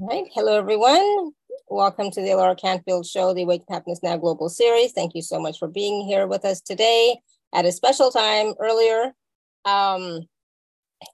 All right. Hello, everyone. Welcome to the Alara Canfield Show, the Awaken Happiness Now Global Series. Thank you so much for being here with us today at a special time earlier. Um,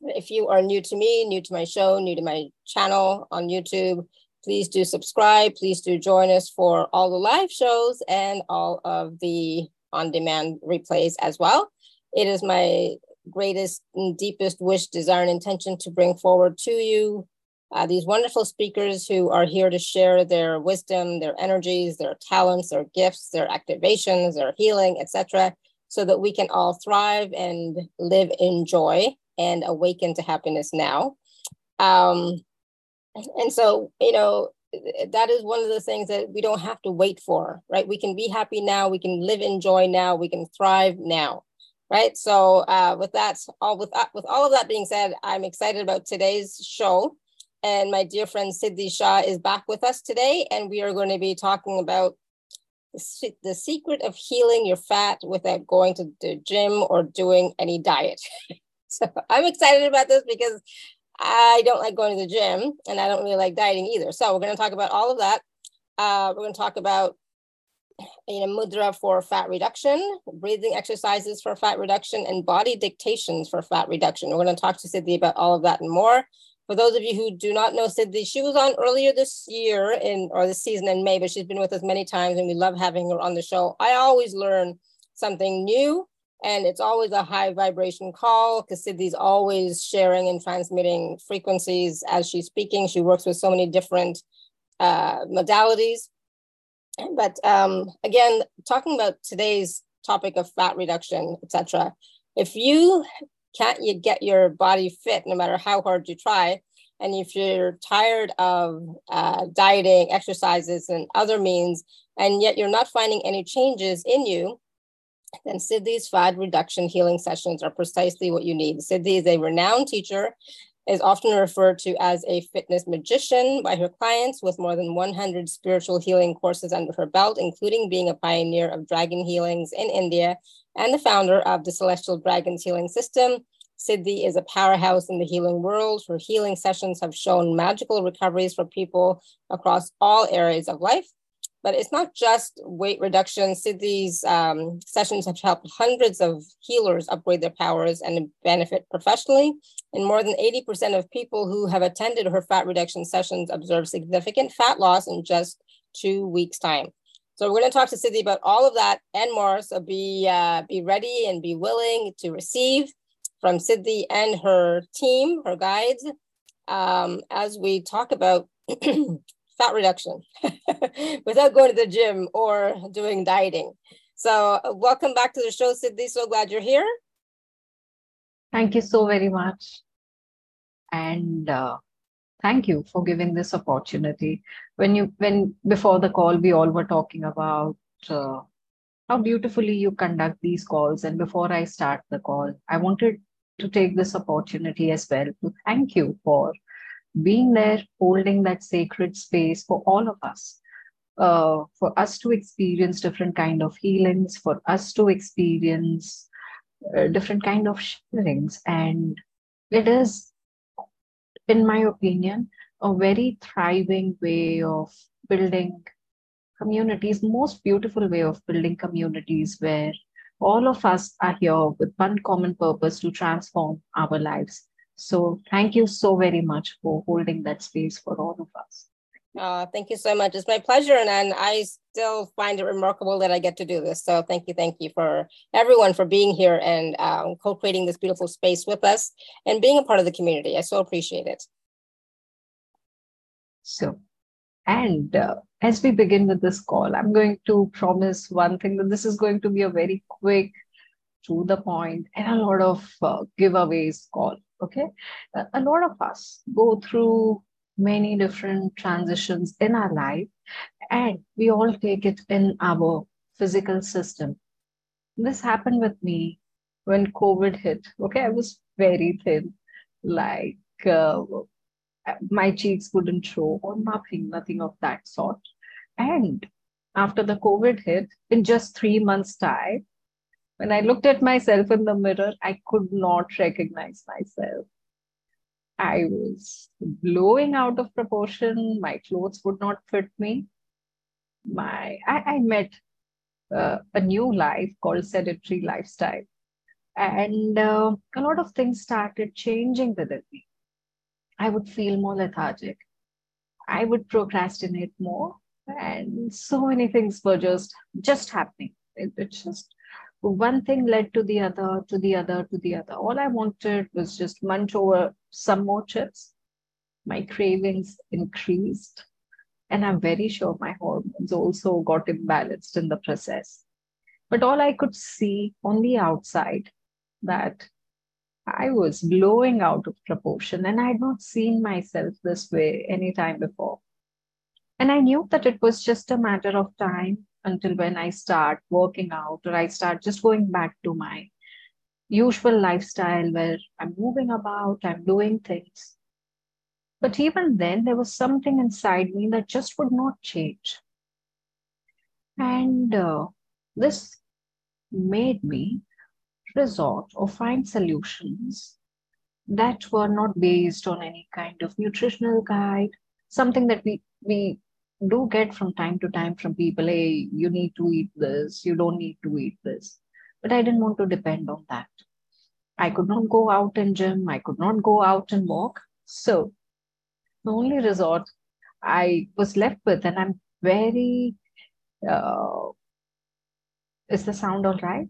if you are new to me, new to my show, new to my channel on YouTube, please do subscribe. Please do join us for all the live shows and all of the on demand replays as well. It is my greatest and deepest wish, desire, and intention to bring forward to you uh, these wonderful speakers who are here to share their wisdom, their energies, their talents, their gifts, their activations, their healing, etc., so that we can all thrive and live in joy and awaken to happiness now. Um, and so, you know, that is one of the things that we don't have to wait for, right? We can be happy now, we can live in joy now, we can thrive now, right? So, uh, with that, all with uh, with all of that being said, I'm excited about today's show, and my dear friend Siddhii Shah is back with us today, and we are going to be talking about the secret of healing your fat without going to the gym or doing any diet. so I'm excited about this because I don't like going to the gym and I don't really like dieting either. So we're going to talk about all of that. Uh, we're going to talk about you know mudra for fat reduction, breathing exercises for fat reduction, and body dictations for fat reduction. We're going to talk to Siddhii about all of that and more. For those of you who do not know Siddhii, she was on earlier this year in or this season in May, but she's been with us many times and we love having her on the show. I always learn something new and it's always a high vibration call because Siddhii's always sharing and transmitting frequencies as she's speaking. She works with so many different uh, modalities. But um, again, talking about today's topic of fat reduction, etc. If you can't you get your body fit no matter how hard you try, and if you're tired of uh, dieting, exercises, and other means, and yet you're not finding any changes in you, then Siddhii's fat reduction healing sessions are precisely what you need. Siddhii is a renowned teacher, is often referred to as a fitness magician by her clients with more than 100 spiritual healing courses under her belt, including being a pioneer of dragon healings in India and the founder of the Celestial Dragons Healing System. Siddhii is a powerhouse in the healing world. Her healing sessions have shown magical recoveries for people across all areas of life. But it's not just weight reduction. Siddhii's um, sessions have helped hundreds of healers upgrade their powers and benefit professionally. And more than 80% of people who have attended her fat reduction sessions observe significant fat loss in just two weeks' time. So we're going to talk to Siddhii about all of that and more. So be uh, be ready and be willing to receive from Siddhii and her team, her guides, um, as we talk about fat reduction without going to the gym or doing dieting. So, uh, welcome back to the show, Siddhii. So glad you're here. Thank you so very much. And uh, thank you for giving this opportunity. When you, when before the call, we all were talking about uh, how beautifully you conduct these calls. And before I start the call, I wanted to take this opportunity as well to thank you for being there, holding that sacred space for all of us, uh, for us to experience different kind of healings, for us to experience uh, different kind of sharings, and it is, in my opinion, a very thriving way of building communities, most beautiful way of building communities where all of us are here with one common purpose to transform our lives. So thank you so very much for holding that space for all of us. Uh, thank you so much. It's my pleasure. And, and I still find it remarkable that I get to do this. So thank you. Thank you for everyone for being here and um, co-creating this beautiful space with us and being a part of the community. I so appreciate it. So, and uh, as we begin with this call, I'm going to promise one thing that this is going to be a very quick, to the point, and a lot of uh, giveaways call. Okay. A lot of us go through many different transitions in our life, and we all take it in our physical system. This happened with me when COVID hit. Okay. I was very thin, like, uh, my cheeks wouldn't show or nothing, nothing of that sort. And after the COVID hit, in just three months' time, when I looked at myself in the mirror, I could not recognize myself. I was blowing out of proportion. My clothes would not fit me. My I, I met uh, a new life called sedentary lifestyle, and uh, a lot of things started changing within me. I would feel more lethargic. I would procrastinate more, and so many things were just just happening. It, it just one thing led to the other, to the other, to the other. All I wanted was just munch over some more chips. My cravings increased, and I'm very sure my hormones also got imbalanced in the process. But all I could see on the outside that I was blowing out of proportion, and I had not seen myself this way any time before. And I knew that it was just a matter of time until when I start working out or I start just going back to my usual lifestyle where I'm moving about, I'm doing things. But even then, there was something inside me that just would not change. And uh, this made me resort or find solutions that were not based on any kind of nutritional guide, something that we, we do get from time to time from people, hey, you need to eat this, you don't need to eat this. But I didn't want to depend on that. I could not go out and gym, I could not go out and walk. So the only resort I was left with, and I'm very uh, is the sound all right?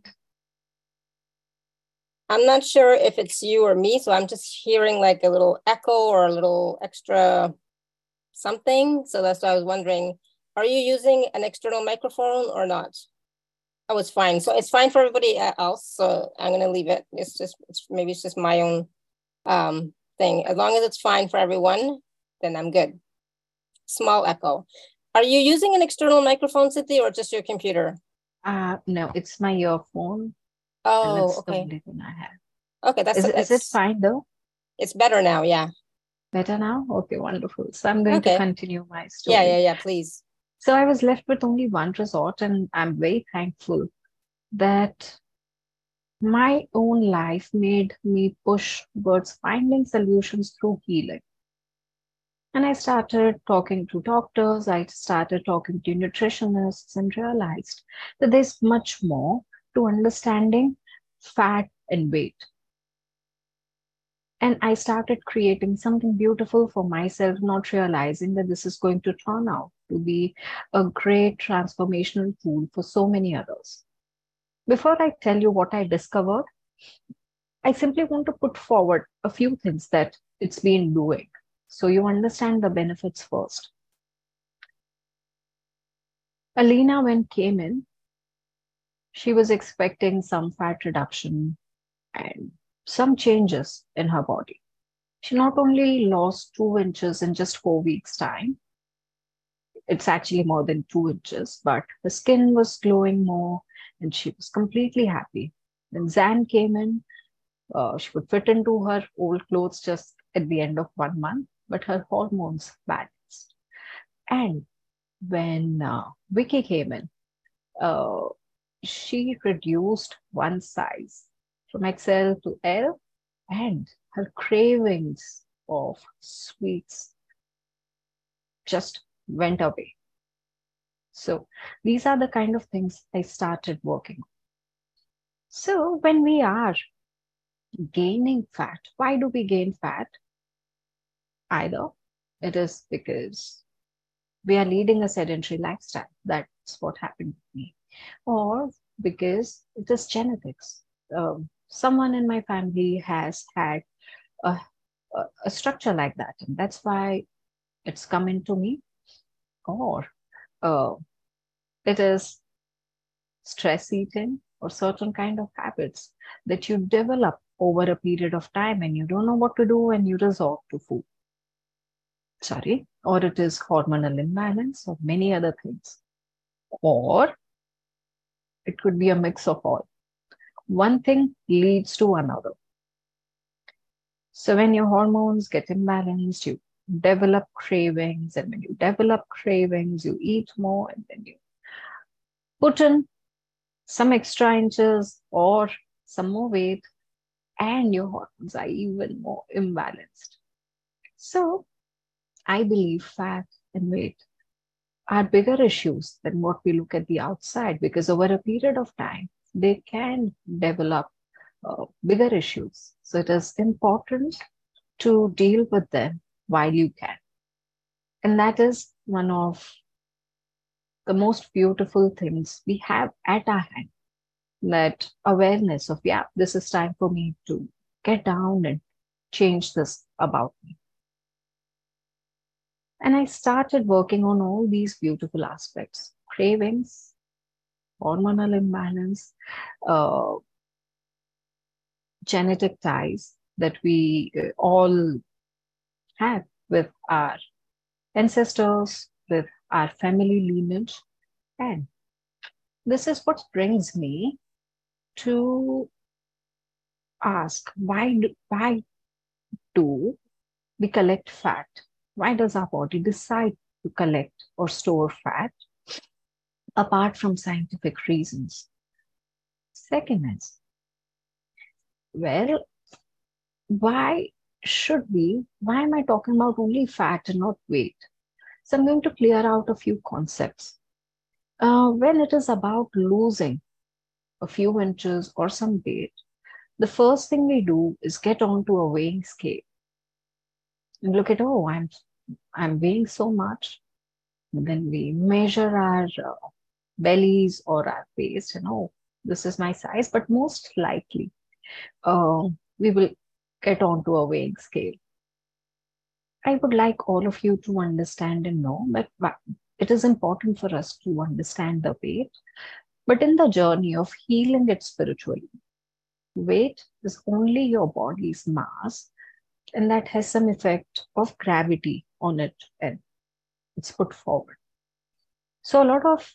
I'm not sure if it's you or me, so I'm just hearing like a little echo or a little extra something. So that's why I was wondering, are you using an external microphone or not? Oh, it's fine. So it's fine for everybody else. So I'm gonna leave it. It's just, it's, maybe it's just my own um, thing. As long as it's fine for everyone, then I'm good. Small echo. Are you using an external microphone, Cynthia, or just your computer? Uh, no, it's my earphone. Oh, okay. The only I have. Okay, that's, is, that's is it fine though? It's better now, yeah. Better now? Okay, wonderful. So I'm going okay. to continue my story. Yeah, yeah, yeah, please. So I was left with only one resort, and I'm very thankful that my own life made me push towards finding solutions through healing. And I started talking to doctors, I started talking to nutritionists, and realized that there's much more to understanding fat and weight and I started creating something beautiful for myself, not realizing that this is going to turn out to be a great transformational tool for so many others. Before I tell you what I discovered, I simply want to put forward a few things that it's been doing so you understand the benefits first. Alina, when came in, she was expecting some fat reduction and some changes in her body. She not only lost two inches in just four weeks' time, it's actually more than two inches, but her skin was glowing more and she was completely happy. When Zan came in, uh, she would fit into her old clothes just at the end of one month, but her hormones balanced. And when uh, Vicky came in, uh, she reduced one size from XL to L, and her cravings of sweets just went away. So these are the kind of things I started working on. So when we are gaining fat, why do we gain fat? Either it is because we are leading a sedentary lifestyle. That's what happened to me. Or because it is genetics. Um, someone in my family has had a, a, structure like that. And that's why it's come into me. Or uh, it is stress eating or certain kind of habits that you develop over a period of time and you don't know what to do and you resort to food. Sorry, or it is hormonal imbalance or many other things. Or it could be a mix of all one thing leads to another. So when your hormones get imbalanced, you develop cravings, and when you develop cravings, you eat more, and then you put in some extra inches or some more weight, and your hormones are even more imbalanced. So I believe fat and weight are bigger issues than what we look at the outside because over a period of time, they can develop uh, bigger issues. So it is important to deal with them while you can. And that is one of the most beautiful things we have at our hand that awareness of, yeah, this is time for me to get down and change this about me. And I started working on all these beautiful aspects cravings, hormonal imbalance, uh, genetic ties that we uh, all have with our ancestors, with our family lineage. And this is what brings me to ask why do, why do we collect fat? Why does our body decide to collect or store fat apart from scientific reasons? Second is, well, why should we? Why am I talking about only fat and not weight? So I'm going to clear out a few concepts. Uh, when it is about losing a few inches or some weight, the first thing we do is get onto a weighing scale look at, oh, I'm, I'm weighing so much. And then we measure our uh, bellies or our waist and, oh, this is my size. But most likely, uh, we will get onto a weighing scale. I would like all of you to understand and know that it is important for us to understand the weight, but in the journey of healing it spiritually, weight is only your body's mass, and that has some effect of gravity on it, and it's put forward. So, a lot of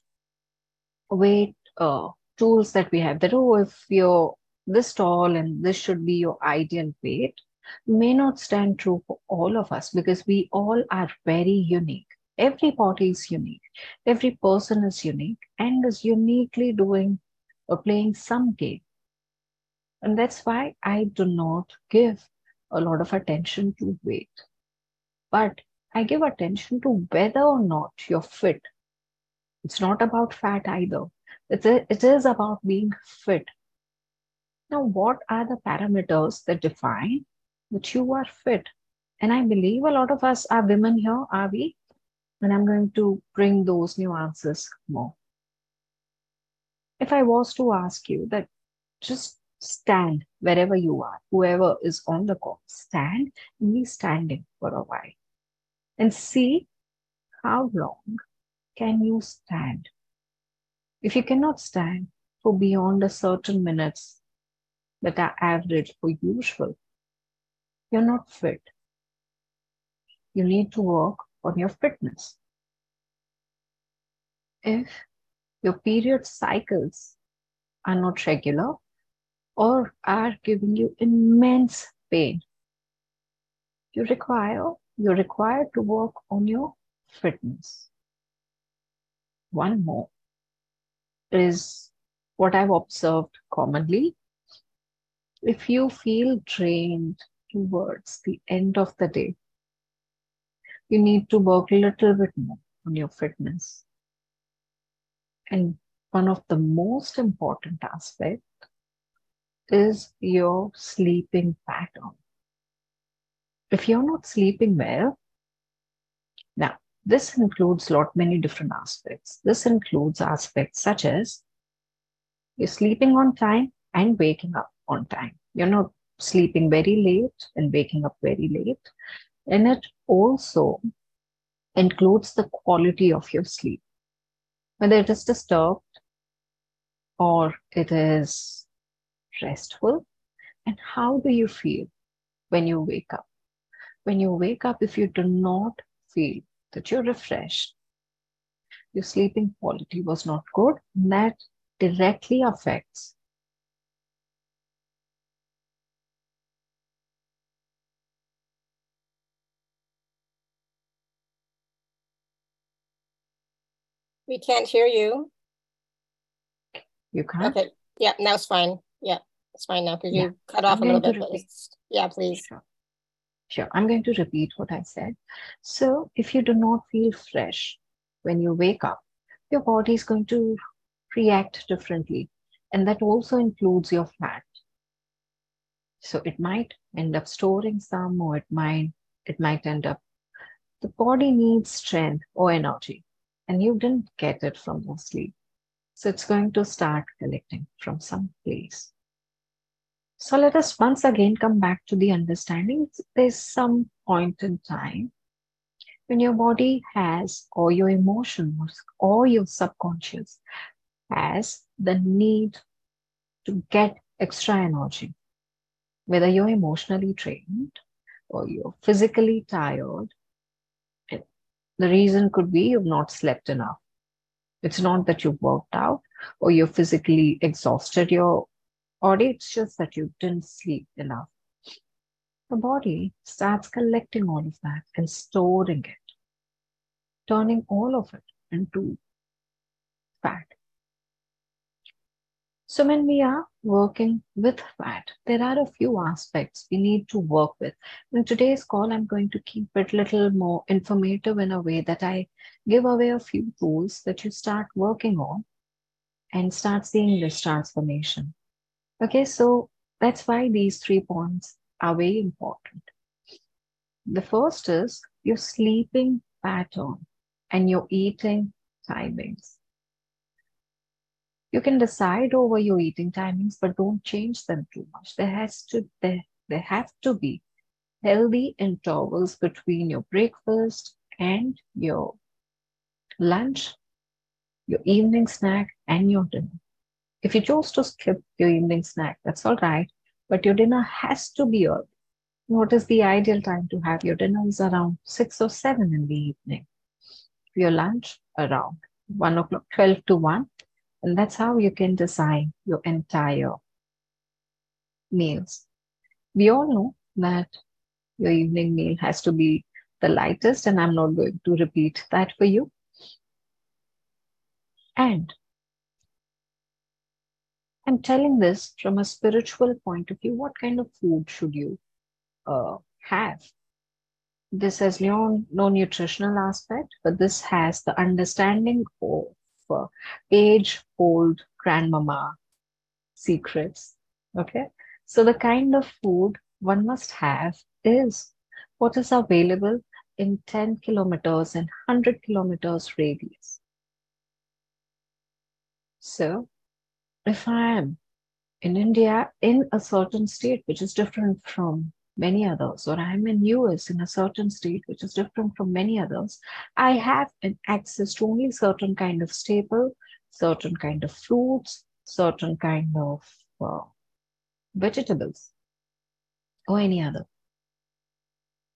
weight uh, tools that we have that, oh, if you're this tall and this should be your ideal weight may not stand true for all of us because we all are very unique. Every body is unique. Every person is unique and is uniquely doing or playing some game. And that's why I do not give a lot of attention to weight. But I give attention to whether or not you're fit. It's not about fat either. It's a, it is about being fit now, what are the parameters that define that you are fit? And I believe a lot of us are women here, are we? And I'm going to bring those nuances more. If I was to ask you that just stand wherever you are, whoever is on the call, stand and be standing for a while and see how long can you stand. If you cannot stand for beyond a certain minutes, that are average or usual, you're not fit. You need to work on your fitness. If your period cycles are not regular or are giving you immense pain, you require you're required to work on your fitness. One more is what I've observed commonly if you feel drained towards the end of the day, you need to work a little bit more on your fitness. And one of the most important aspects is your sleeping pattern. If you're not sleeping well, now this includes lot many different aspects. This includes aspects such as you're sleeping on time and waking up on time. You're not sleeping very late and waking up very late. And it also includes the quality of your sleep, whether it is disturbed or it is restful. And how do you feel when you wake up? When you wake up, if you do not feel that you're refreshed, your sleeping quality was not good, and that directly affects We can't hear you. You can't? Okay. Yeah, now it's fine. Yeah, it's fine now because yeah. you cut off I'm a little bit. But yeah, please. Sure. Sure, I'm going to repeat what I said. So, if you do not feel fresh when you wake up, your body is going to react differently. And that also includes your fat. So it might end up storing some, or it might it might end up the body needs strength or energy, and you didn't get it from your sleep. So it's going to start collecting from some place. So let us once again come back to the understanding. There's some point in time when your body has, or your emotions, or your subconscious has the need to get extra energy. Whether you're emotionally drained or you're physically tired, the reason could be you've not slept enough. It's not that you've worked out or you're physically exhausted your body, it's just that you didn't sleep enough. The body starts collecting all of that and storing it turning all of it into fat. So, when we are working with fat, there are a few aspects we need to work with. In today's call, I'm going to keep it a little more informative in a way that I give away a few tools that you start working on and start seeing this transformation. Okay, so that's why these three points are very important. The first is your sleeping pattern and your eating timings. You can decide over your eating timings, but don't change them too much. There has to there, there have to be healthy intervals between your breakfast and your lunch, your evening snack, and your dinner. If you chose to skip your evening snack, that's all right, but your dinner has to be early. What is the ideal time to have your dinner is around six or seven in the evening your lunch around 1 o'clock, 12 to 1. And that's how you can design your entire meals. We all know that your evening meal has to be the lightest, and I'm not going to repeat that for you. And I'm telling this from a spiritual point of view. What kind of food should you uh, have this has no, no nutritional aspect, but this has the understanding of uh, age old grandmama secrets. Okay. So the kind of food one must have is what is available in 10 kilometers and 100 kilometers radius. So if I am in India in a certain state which is different from many others, or I'm in US in a certain state which is different from many others, I have an access to only certain kind of staple, certain kind of fruits, certain kind of uh, vegetables, or any other.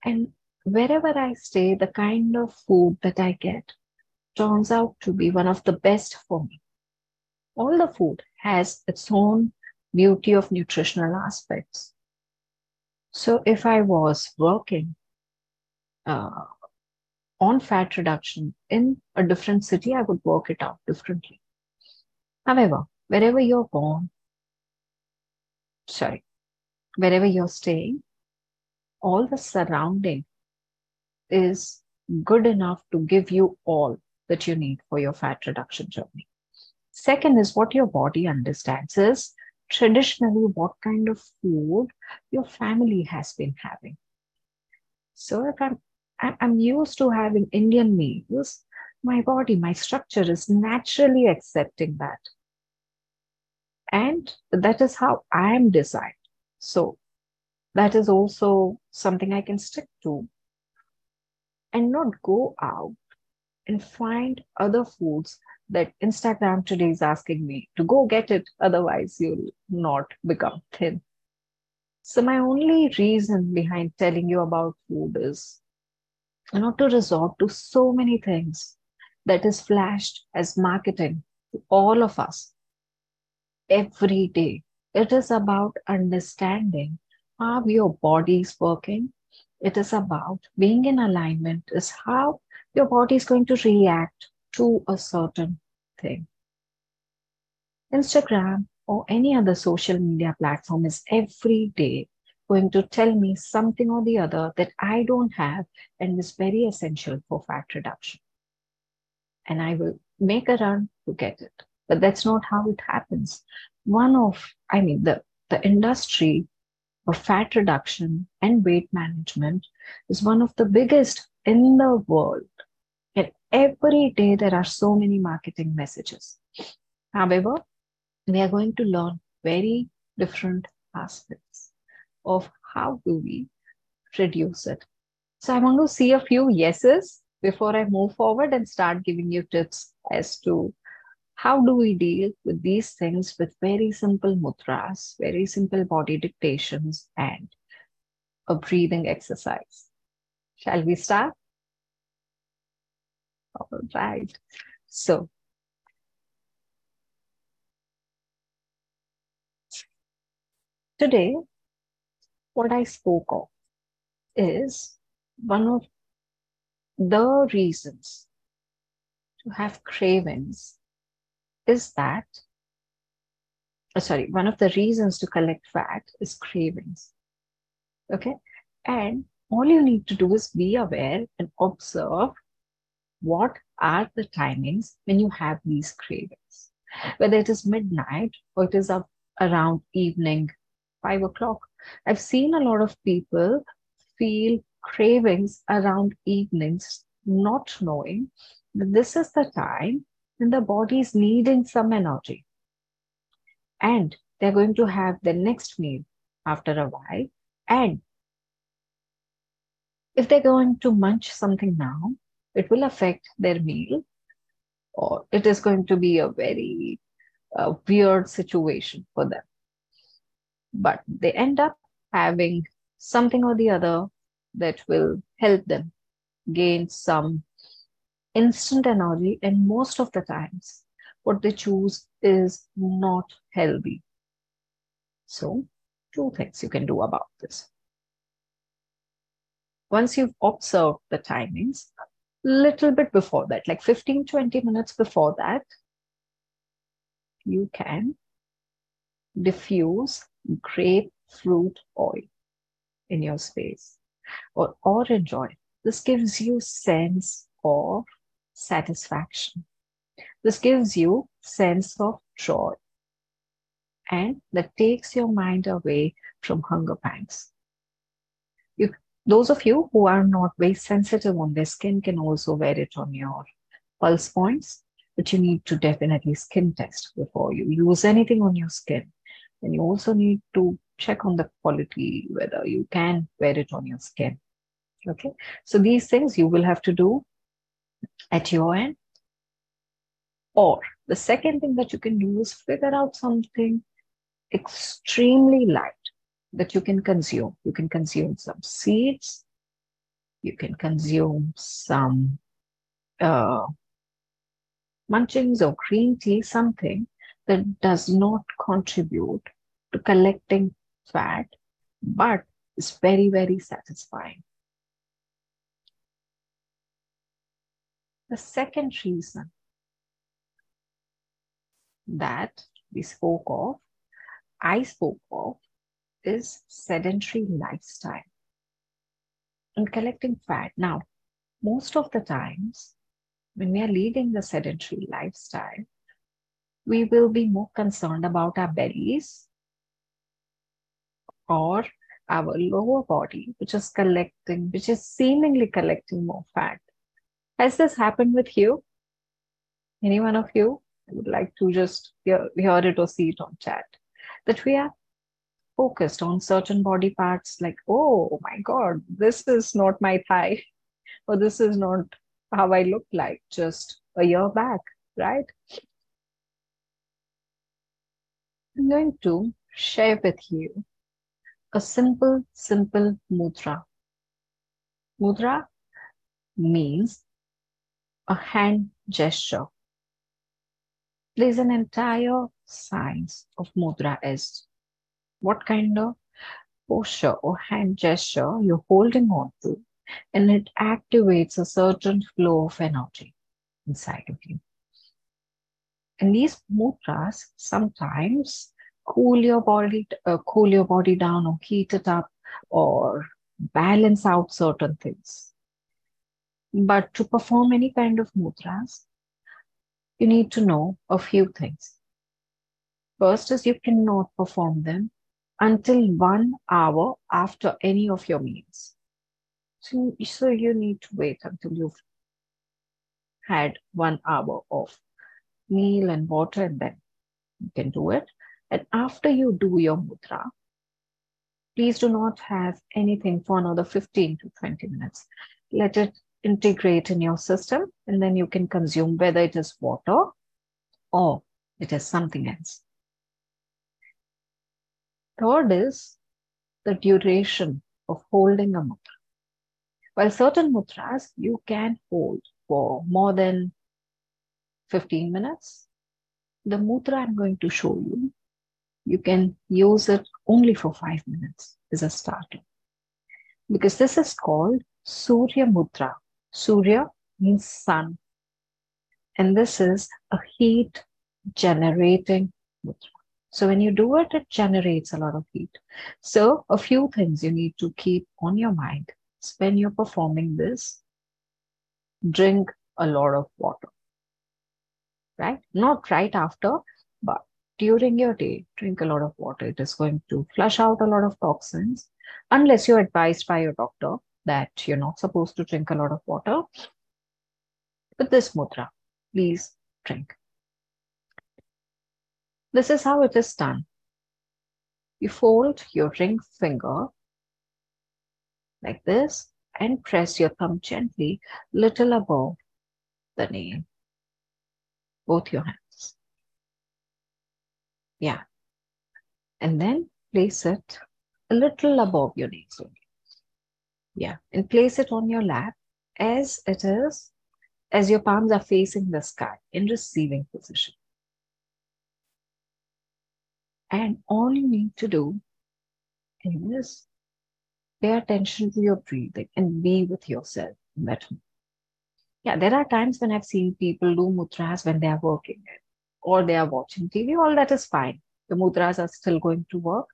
And wherever I stay, the kind of food that I get turns out to be one of the best for me. All the food has its own beauty of nutritional aspects. So if I was working uh, on fat reduction in a different city, I would work it out differently. However, wherever you're born, sorry, wherever you're staying, all the surrounding is good enough to give you all that you need for your fat reduction journey. Second is what your body understands is traditionally what kind of food your family has been having. So if I'm I'm used to having Indian meals, my body, my structure is naturally accepting that. And that is how I am designed. So that is also something I can stick to and not go out and find other foods that Instagram today is asking me to go get it, otherwise, you'll not become thin. So, my only reason behind telling you about food is not to resort to so many things that is flashed as marketing to all of us every day. It is about understanding how your body is working. It is about being in alignment, is how your body is going to react to a certain thing. Instagram or any other social media platform is every day going to tell me something or the other that I don't have and is very essential for fat reduction. And I will make a run to get it. But that's not how it happens. One of, I mean, the, the industry of fat reduction and weight management is one of the biggest in the world. Every day there are so many marketing messages. However, we are going to learn very different aspects of how do we reduce it. So I want to see a few yeses before I move forward and start giving you tips as to how do we deal with these things with very simple mudras, very simple body dictations, and a breathing exercise. Shall we start? All right. So Today, what I spoke of is one of the reasons to have cravings is that, oh, sorry, one of the reasons to collect fat is cravings. Okay. And all you need to do is be aware and observe what are the timings when you have these cravings. Whether it is midnight or it is up around evening five o'clock. I've seen a lot of people feel cravings around evenings, not knowing that this is the time when the body is needing some energy. And they're going to have their next meal after a while. And if they're going to munch something now, it will affect their meal, or it is going to be a very uh, weird situation for them. But they end up having something or the other that will help them gain some instant energy and most of the times what they choose is not healthy. So two things you can do about this. Once you've observed the timings little bit before that like 15 20 minutes before that you can diffuse grapefruit oil in your space or orange oil. This gives you sense of satisfaction. This gives you sense of joy and that takes your mind away from hunger pangs. You, those of you who are not very sensitive on their skin can also wear it on your pulse points, but you need to definitely skin test before you use anything on your skin And you also need to check on the quality, whether you can wear it on your skin. Okay, so these things you will have to do at your end. Or the second thing that you can do is figure out something extremely light that you can consume. You can consume some seeds, you can consume some uh, munchings or green tea, something that does not contribute to collecting fat, but is very, very satisfying. The second reason that we spoke of, I spoke of, is sedentary lifestyle and collecting fat. Now, most of the times when we are leading the sedentary lifestyle, we will be more concerned about our bellies or our lower body, which is collecting, which is seemingly collecting more fat. Has this happened with you? Any one of you? I would like to just hear, hear it or see it on chat. That we are focused on certain body parts like, oh my God, this is not my thigh, or this is not how I look like just a year back, right? I'm going to share with you a simple, simple mudra. Mudra means a hand gesture. There's an entire science of mudra as what kind of posture or hand gesture you're holding on to, and it activates a certain flow of energy inside of you. And these mudras sometimes cool your body, uh, cool your body down or heat it up or balance out certain things. But to perform any kind of mudras, you need to know a few things. First is you cannot perform them until one hour after any of your meals. So, so you need to wait until you've had one hour of meal and water, and then you can do it. And after you do your mudra, please do not have anything for another 15 to 20 minutes. Let it integrate in your system, and then you can consume whether it is water or it is something else. Third is the duration of holding a mudra. While certain mudras you can hold for more than 15 minutes, the mudra I'm going to show you, you can use it only for five minutes as a starter. Because this is called Surya Mudra. Surya means sun. And this is a heat generating mudra. So when you do it, it generates a lot of heat. So a few things you need to keep on your mind when you're performing this. Drink a lot of water, right? Not right after, but during your day, drink a lot of water. It is going to flush out a lot of toxins, unless you're advised by your doctor that you're not supposed to drink a lot of water. With this mudra, please drink. This is how it is done. You fold your ring finger like this and press your thumb gently little above the nail. Both your hands. Yeah. And then place it a little above your nails. Yeah. And place it on your lap as it is, as your palms are facing the sky in receiving position. And all you need to do is pay attention to your breathing and be with yourself that Yeah, there are times when I've seen people do mudras when they are working or they are watching TV. All that is fine. The mudras are still going to work.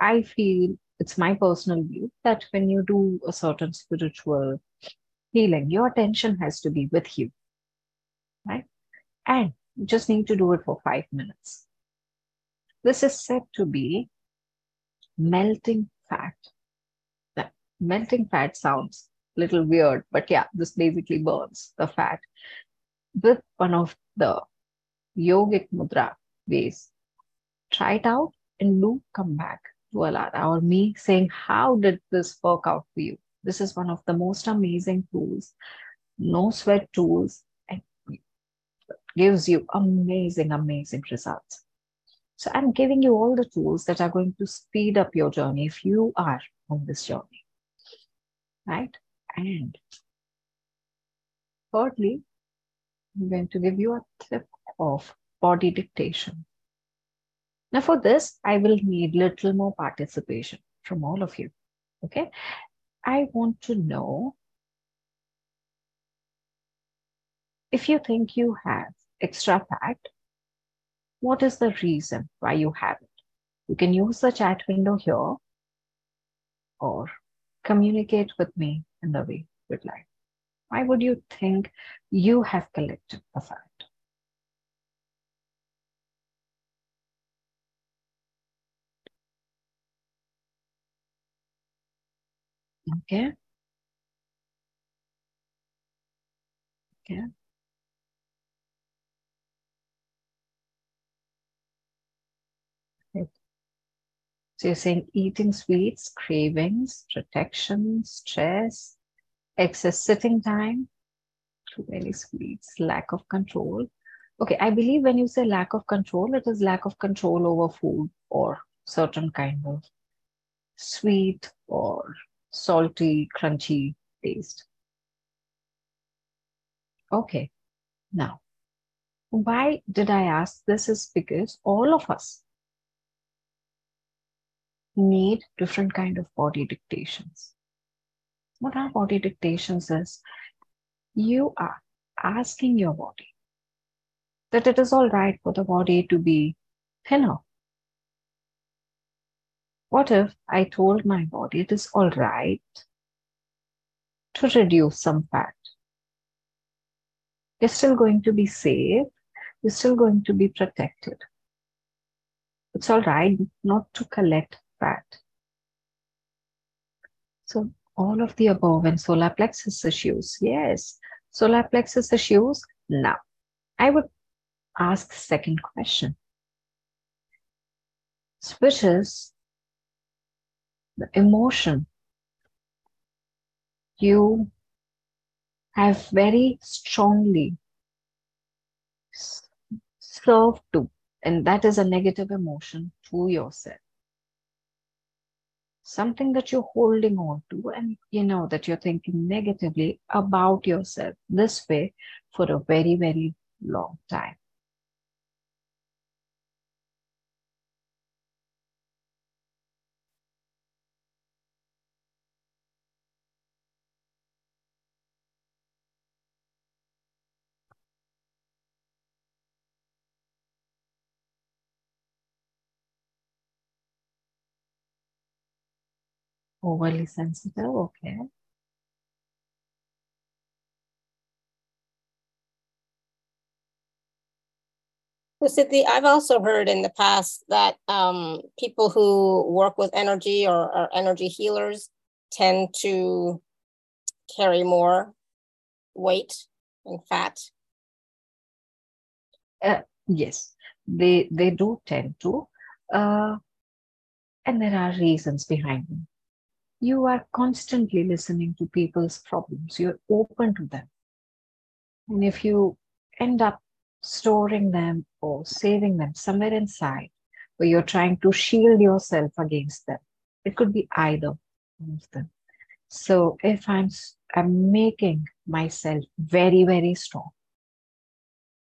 I feel it's my personal view that when you do a certain spiritual healing, your attention has to be with you, right? And you just need to do it for five minutes. This is said to be melting fat. That melting fat sounds a little weird, but yeah, this basically burns the fat with one of the yogic mudra ways. Try it out and do come back to Alara or me saying, How did this work out for you? This is one of the most amazing tools, no sweat tools, and gives you amazing, amazing results. So I'm giving you all the tools that are going to speed up your journey if you are on this journey. Right? And thirdly, I'm going to give you a tip of body dictation. Now for this, I will need little more participation from all of you. Okay. I want to know if you think you have extra fat what is the reason why you have it? You can use the chat window here or communicate with me in the way you would like. Why would you think you have collected the fat? Okay. Okay. So you're saying eating sweets, cravings, protection, stress, excess sitting time, too many sweets, lack of control. Okay, I believe when you say lack of control, it is lack of control over food or certain kind of sweet or salty, crunchy taste. Okay, now, why did I ask this is because all of us need different kind of body dictations. What are body dictations is you are asking your body that it is all right for the body to be thinner. What if I told my body it is all right to reduce some fat? You're still going to be safe. You're still going to be protected. It's all right not to collect fat. So all of the above and solar plexus issues. Yes, solar plexus issues. Now, I would ask the second question, which is the emotion you have very strongly served to, and that is a negative emotion to yourself something that you're holding on to and you know that you're thinking negatively about yourself this way for a very very long time overly sensitive. Okay. So, Siddhii, I've also heard in the past that um, people who work with energy or are energy healers tend to carry more weight and fat. Uh, yes, they they do tend to, uh, and there are reasons behind them you are constantly listening to people's problems. You're open to them. And if you end up storing them or saving them somewhere inside where you're trying to shield yourself against them, it could be either of them. So if I'm, I'm making myself very, very strong,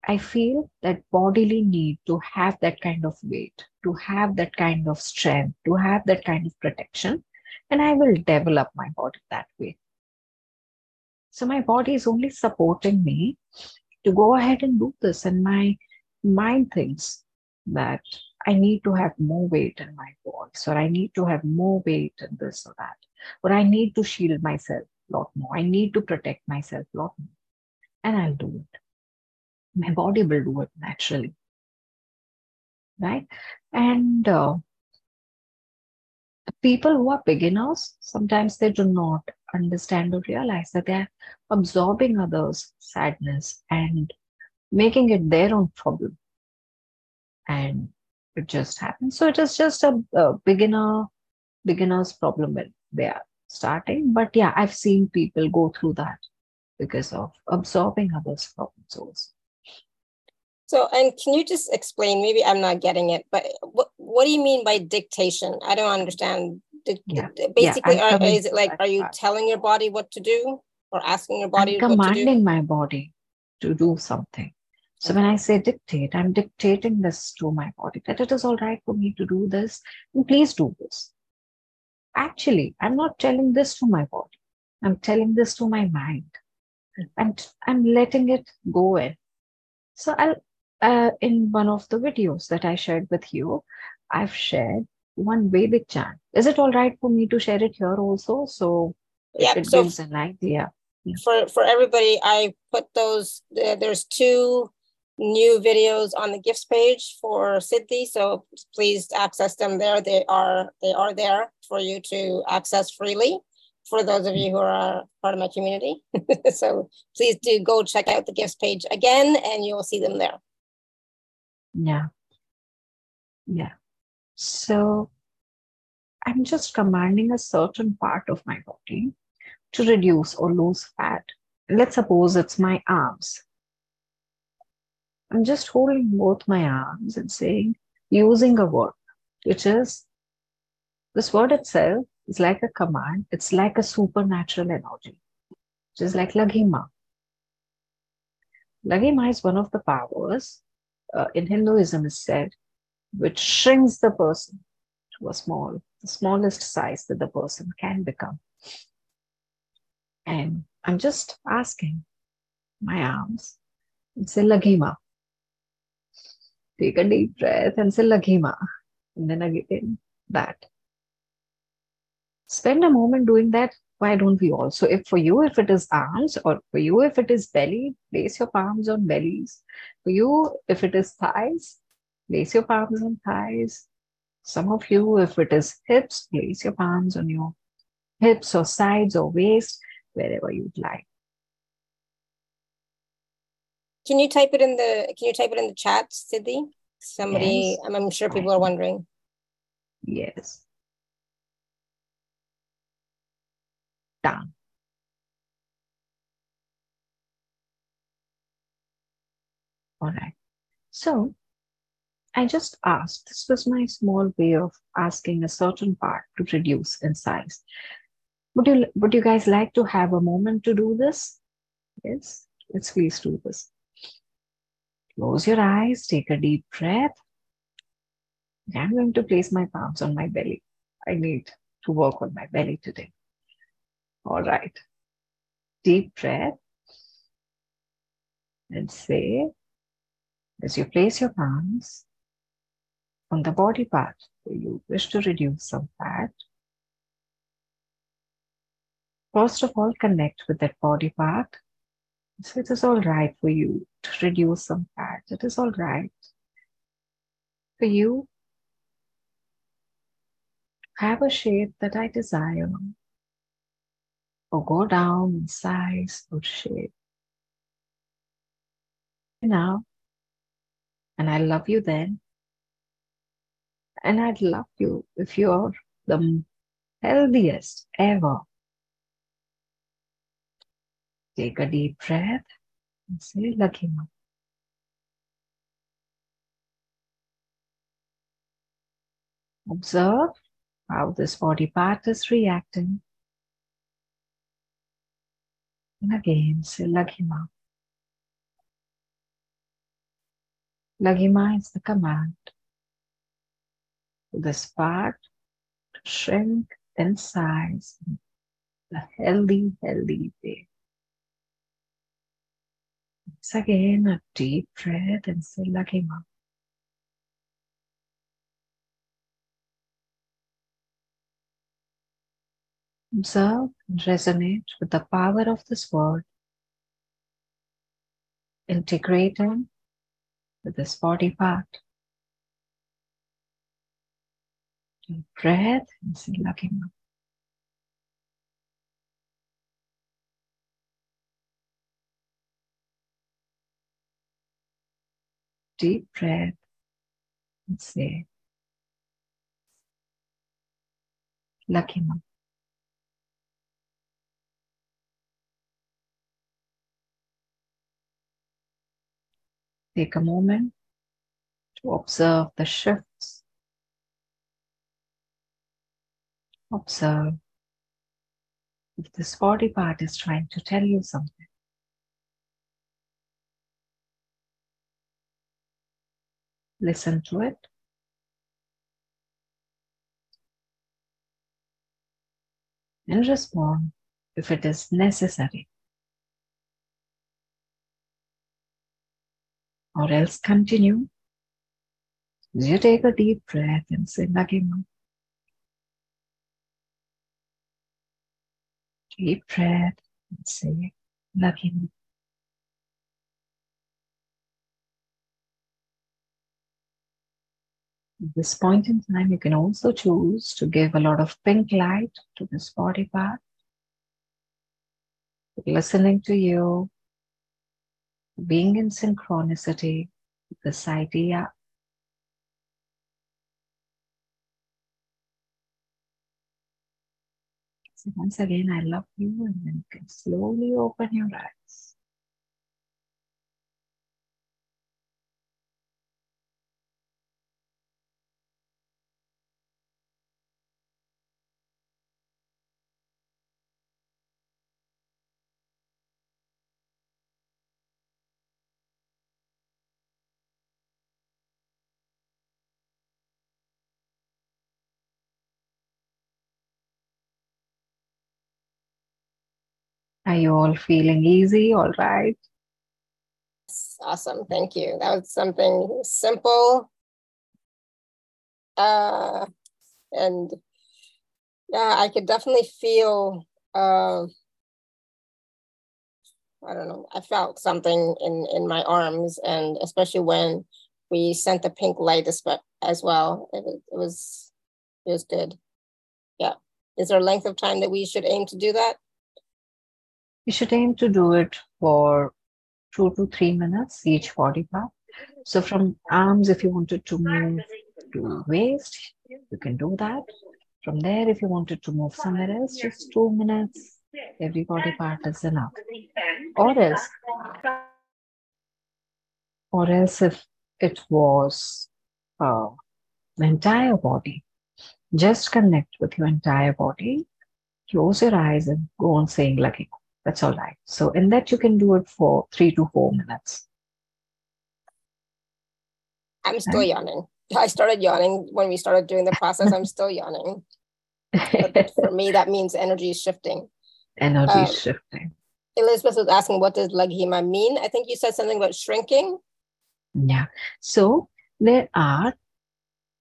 I feel that bodily need to have that kind of weight, to have that kind of strength, to have that kind of protection and I will develop my body that way. So my body is only supporting me to go ahead and do this, and my mind thinks that I need to have more weight in my voice, or I need to have more weight in this or that, or I need to shield myself a lot more. I need to protect myself a lot more, and I'll do it. My body will do it naturally, right? And uh, people who are beginners, sometimes they do not understand or realize that they're absorbing others' sadness and making it their own problem. And it just happens. So it is just a, a beginner, beginner's problem when they are starting. But yeah, I've seen people go through that because of absorbing others' problems also. So, and can you just explain? Maybe I'm not getting it, but what what do you mean by dictation? I don't understand. yeah. Basically, yeah, are, is it like are you telling your body what to do, or asking your body? I'm commanding my body to do something. So when I say dictate, I'm dictating this to my body that it is all right for me to do this, and please do this. Actually, I'm not telling this to my body. I'm telling this to my mind, and I'm letting it go in. So I'll uh, in one of the videos that I shared with you, I've shared one Vedic chant. Is it all right for me to share it here also? So yeah, it so gives an idea. Yeah. For for everybody, I put those. Uh, there's two new videos on the gifts page for Siddhii, so please access them there. They are they are there for you to access freely. For those of you who are part of my community, so please do go check out the gifts page again, and you will see them there. Yeah. Yeah. So I'm just commanding a certain part of my body to reduce or lose fat. Let's suppose it's my arms. I'm just holding both my arms and saying, using a word, which is this word itself is like a command, it's like a supernatural energy, which is like Laghima. Laghima is one of the powers uh, in Hinduism is said, which shrinks the person to a small, the smallest size that the person can become. And I'm just asking my arms and say Laghima. Take a deep breath and say Laghima. And then again that. spend a moment doing that why don't we also if for you if it is arms or for you if it is belly place your palms on bellies. For you if it is thighs place your palms on thighs. Some of you if it is hips place your palms on your hips or sides or waist wherever you'd like. Can you type it in the can you type it in the chat Siddhii? somebody yes. I'm, I'm sure people are wondering. Yes done. All right. So I just asked, this was my small way of asking a certain part to reduce in size. Would you, would you guys like to have a moment to do this? Yes, let's please do this. Close your eyes, take a deep breath. I'm going to place my palms on my belly. I need to work on my belly today. All right. Deep breath. And say, as you place your palms on the body part where you wish to reduce some fat, first of all, connect with that body part. So it is all right for you to reduce some fat. It is all right for you have a shape that I desire or go down in size or shape. Now, and I love you then. And I'd love you if you're the healthiest ever. Take a deep breath and say, Laghima. Observe how this body part is reacting and again, say Laghima. Laghima is the command to this part to shrink in size a healthy, healthy way. Once again, a deep breath and say Laghima. Observe and resonate with the power of this word, integrating with this body part. Deep breath and say Laghima. Deep breath and say Laghima. Take a moment to observe the shifts. Observe if this body part is trying to tell you something. Listen to it. And respond if it is necessary. Or else continue. You take a deep breath and say Laghima. Deep breath and say Laghima. At this point in time, you can also choose to give a lot of pink light to this body part. Listening to you, being in synchronicity this idea So once again, I love you, and then you can slowly open your eyes. Are you all feeling easy? All right. Awesome. Thank you. That was something simple uh, and Yeah, I could definitely feel. Uh, I don't know. I felt something in in my arms, and especially when we sent the pink light as well. It it was it was good. Yeah. Is there a length of time that we should aim to do that? You should aim to do it for two to three minutes each body part. So from arms, if you wanted to move to waist, you can do that. From there, if you wanted to move somewhere else, just two minutes. Every body part is enough. Or else, or else if it was uh, the entire body, just connect with your entire body. Close your eyes and go on saying lucky. That's all right. So in that you can do it for three to four minutes. I'm still right. yawning. I started yawning when we started doing the process. I'm still yawning. But for me, that means energy is shifting. Energy um, shifting. Elizabeth was asking, what does Laghima mean? I think you said something about shrinking. Yeah. So there are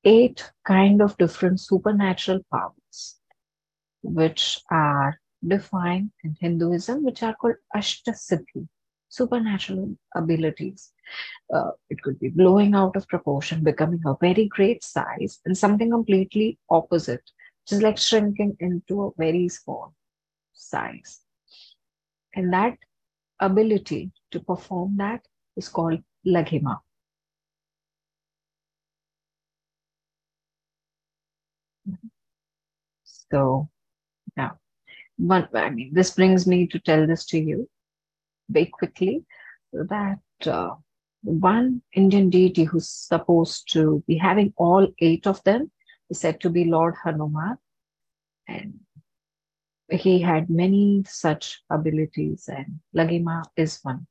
eight kind of different supernatural powers, which are defined in Hinduism, which are called Ashtasiddhi, supernatural abilities. Uh, it could be blowing out of proportion, becoming a very great size, and something completely opposite, just like shrinking into a very small size. And that ability to perform that is called Laghima. So now, but I mean, this brings me to tell this to you very quickly that uh, one Indian deity who's supposed to be having all eight of them is said to be Lord Hanuman. And he had many such abilities, and Laghima is one.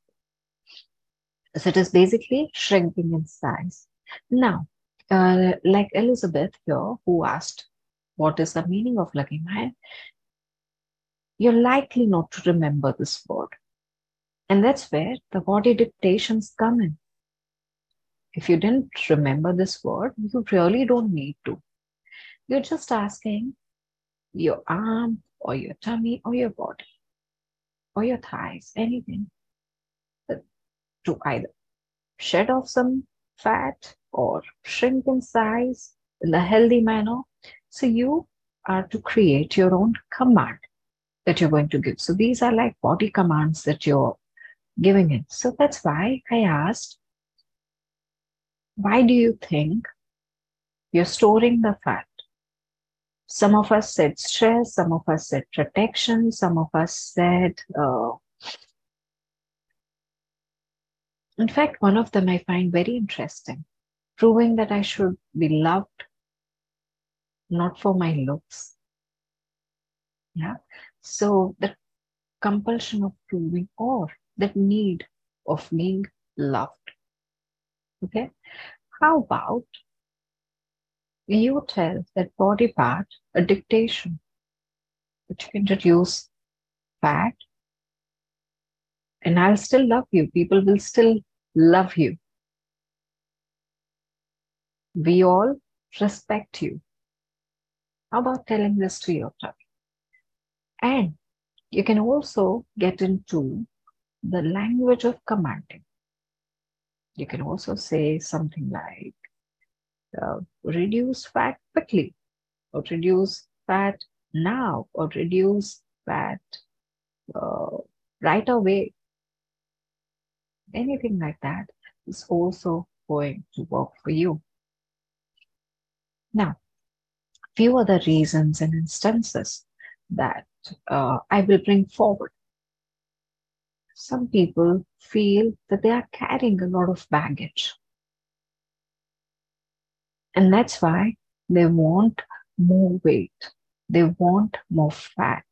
So it is basically shrinking in size. Now, uh, like Elizabeth here, who asked what is the meaning of Laghima, you're likely not to remember this word. And that's where the body dictations come in. If you didn't remember this word, you really don't need to. You're just asking your arm or your tummy or your body or your thighs, anything, to either shed off some fat or shrink in size in a healthy manner. So you are to create your own command that you're going to give. So these are like body commands that you're giving it. So that's why I asked, why do you think you're storing the fat? Some of us said stress, some of us said protection, some of us said, uh, in fact, one of them I find very interesting, proving that I should be loved not for my looks. Yeah. So the compulsion of proving or that need of being loved. Okay. How about you tell that body part a dictation you can reduce fat and I'll still love you. People will still love you. We all respect you. How about telling this to your tummy? And you can also get into the language of commanding. You can also say something like uh, reduce fat quickly, or reduce fat now, or reduce fat uh, right away. Anything like that is also going to work for you. Now, few other reasons and instances that uh, I will bring forward. Some people feel that they are carrying a lot of baggage. And that's why they want more weight, they want more fat.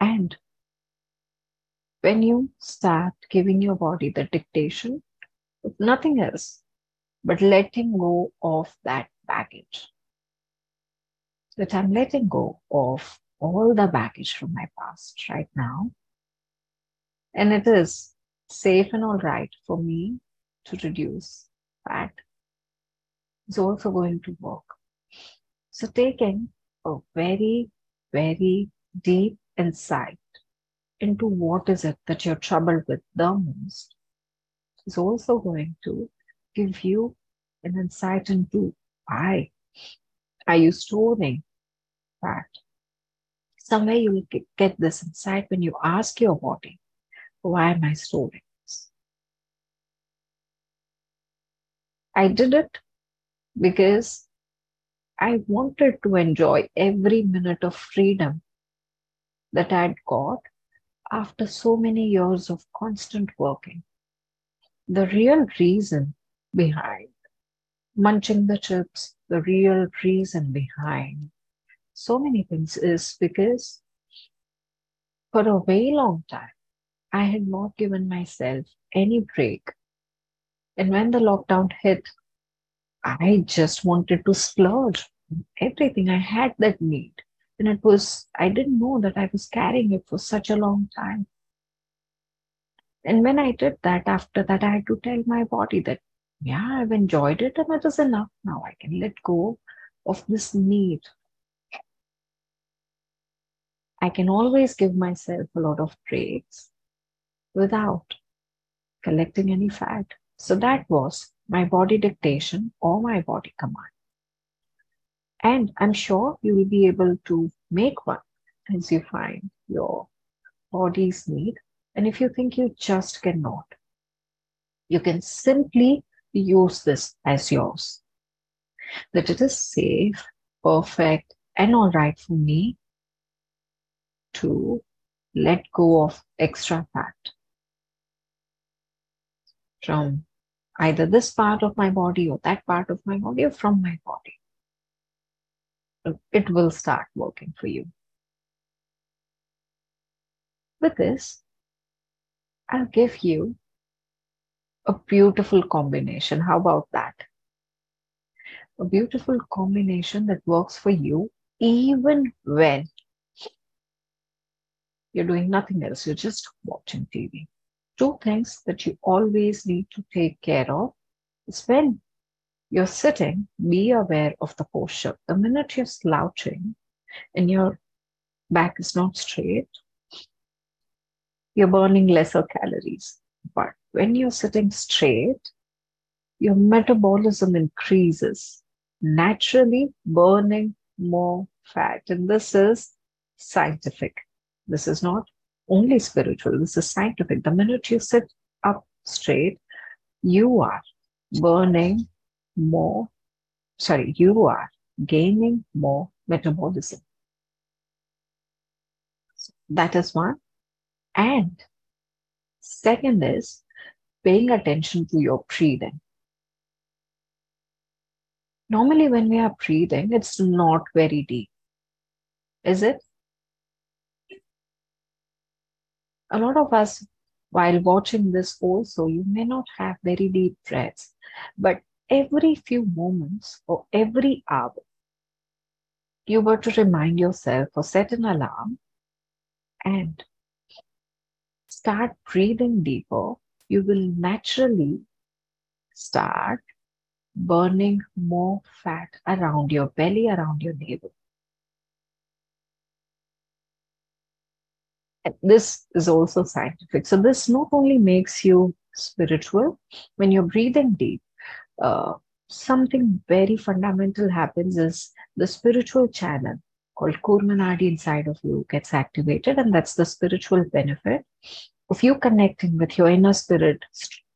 And when you start giving your body the dictation, nothing else but letting go of that baggage. That I'm letting go of all the baggage from my past right now. And it is safe and all right for me to reduce fat. is also going to work. So, taking a very, very deep insight into what is it that you're troubled with the most is also going to give you an insight into why are you storing that. Somewhere you will get this insight when you ask your body, why am I storing this? I did it because I wanted to enjoy every minute of freedom that I'd got after so many years of constant working. The real reason behind munching the chips, the real reason behind so many things is because for a very long time, I had not given myself any break. And when the lockdown hit, I just wanted to splurge everything. I had that need. And it was, I didn't know that I was carrying it for such a long time. And when I did that, after that, I had to tell my body that, yeah, I've enjoyed it and that is enough now. I can let go of this need. I can always give myself a lot of breaks without collecting any fat. So that was my body dictation or my body command. And I'm sure you will be able to make one as you find your body's need. And if you think you just cannot, you can simply use this as yours. That it is safe, perfect, and all right for me to let go of extra fat from either this part of my body or that part of my body or from my body it will start working for you. With this, I'll give you a beautiful combination. How about that? A beautiful combination that works for you even when you're doing nothing else, you're just watching TV. Two things that you always need to take care of is when you're sitting, be aware of the posture. The minute you're slouching and your back is not straight, you're burning lesser calories. But when you're sitting straight, your metabolism increases, naturally burning more fat. And this is scientific. This is not only spiritual, this is scientific. The minute you sit up straight, you are burning more, sorry, you are gaining more metabolism. That is one. And second is paying attention to your breathing. Normally, when we are breathing, it's not very deep. Is it? A lot of us, while watching this, also, you may not have very deep breaths, but every few moments or every hour, you were to remind yourself or set an alarm and start breathing deeper, you will naturally start burning more fat around your belly, around your navel. And this is also scientific. So, this not only makes you spiritual, when you're breathing deep, uh, something very fundamental happens is the spiritual channel called Kurma Nadi inside of you gets activated, and that's the spiritual benefit of you're connecting with your inner spirit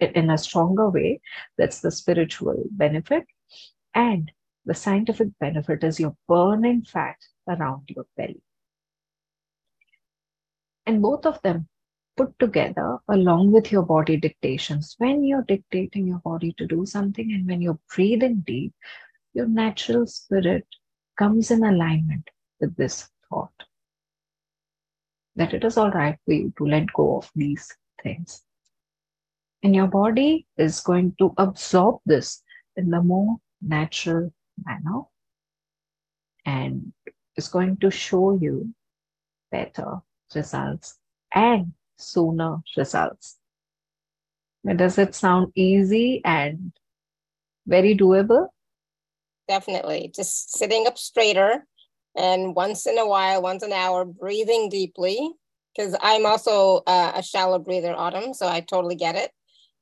in a stronger way. That's the spiritual benefit. And the scientific benefit is you're burning fat around your belly. And both of them put together along with your body dictations. When you're dictating your body to do something and when you're breathing deep, your natural spirit comes in alignment with this thought that it is all right for you to let go of these things. And your body is going to absorb this in the more natural manner and is going to show you better results and sooner results. Does it sound easy and very doable? definitely. Just sitting up straighter and once in a while, once an hour, breathing deeply. Because I'm also uh, a shallow breather, Autumn, so I totally get it.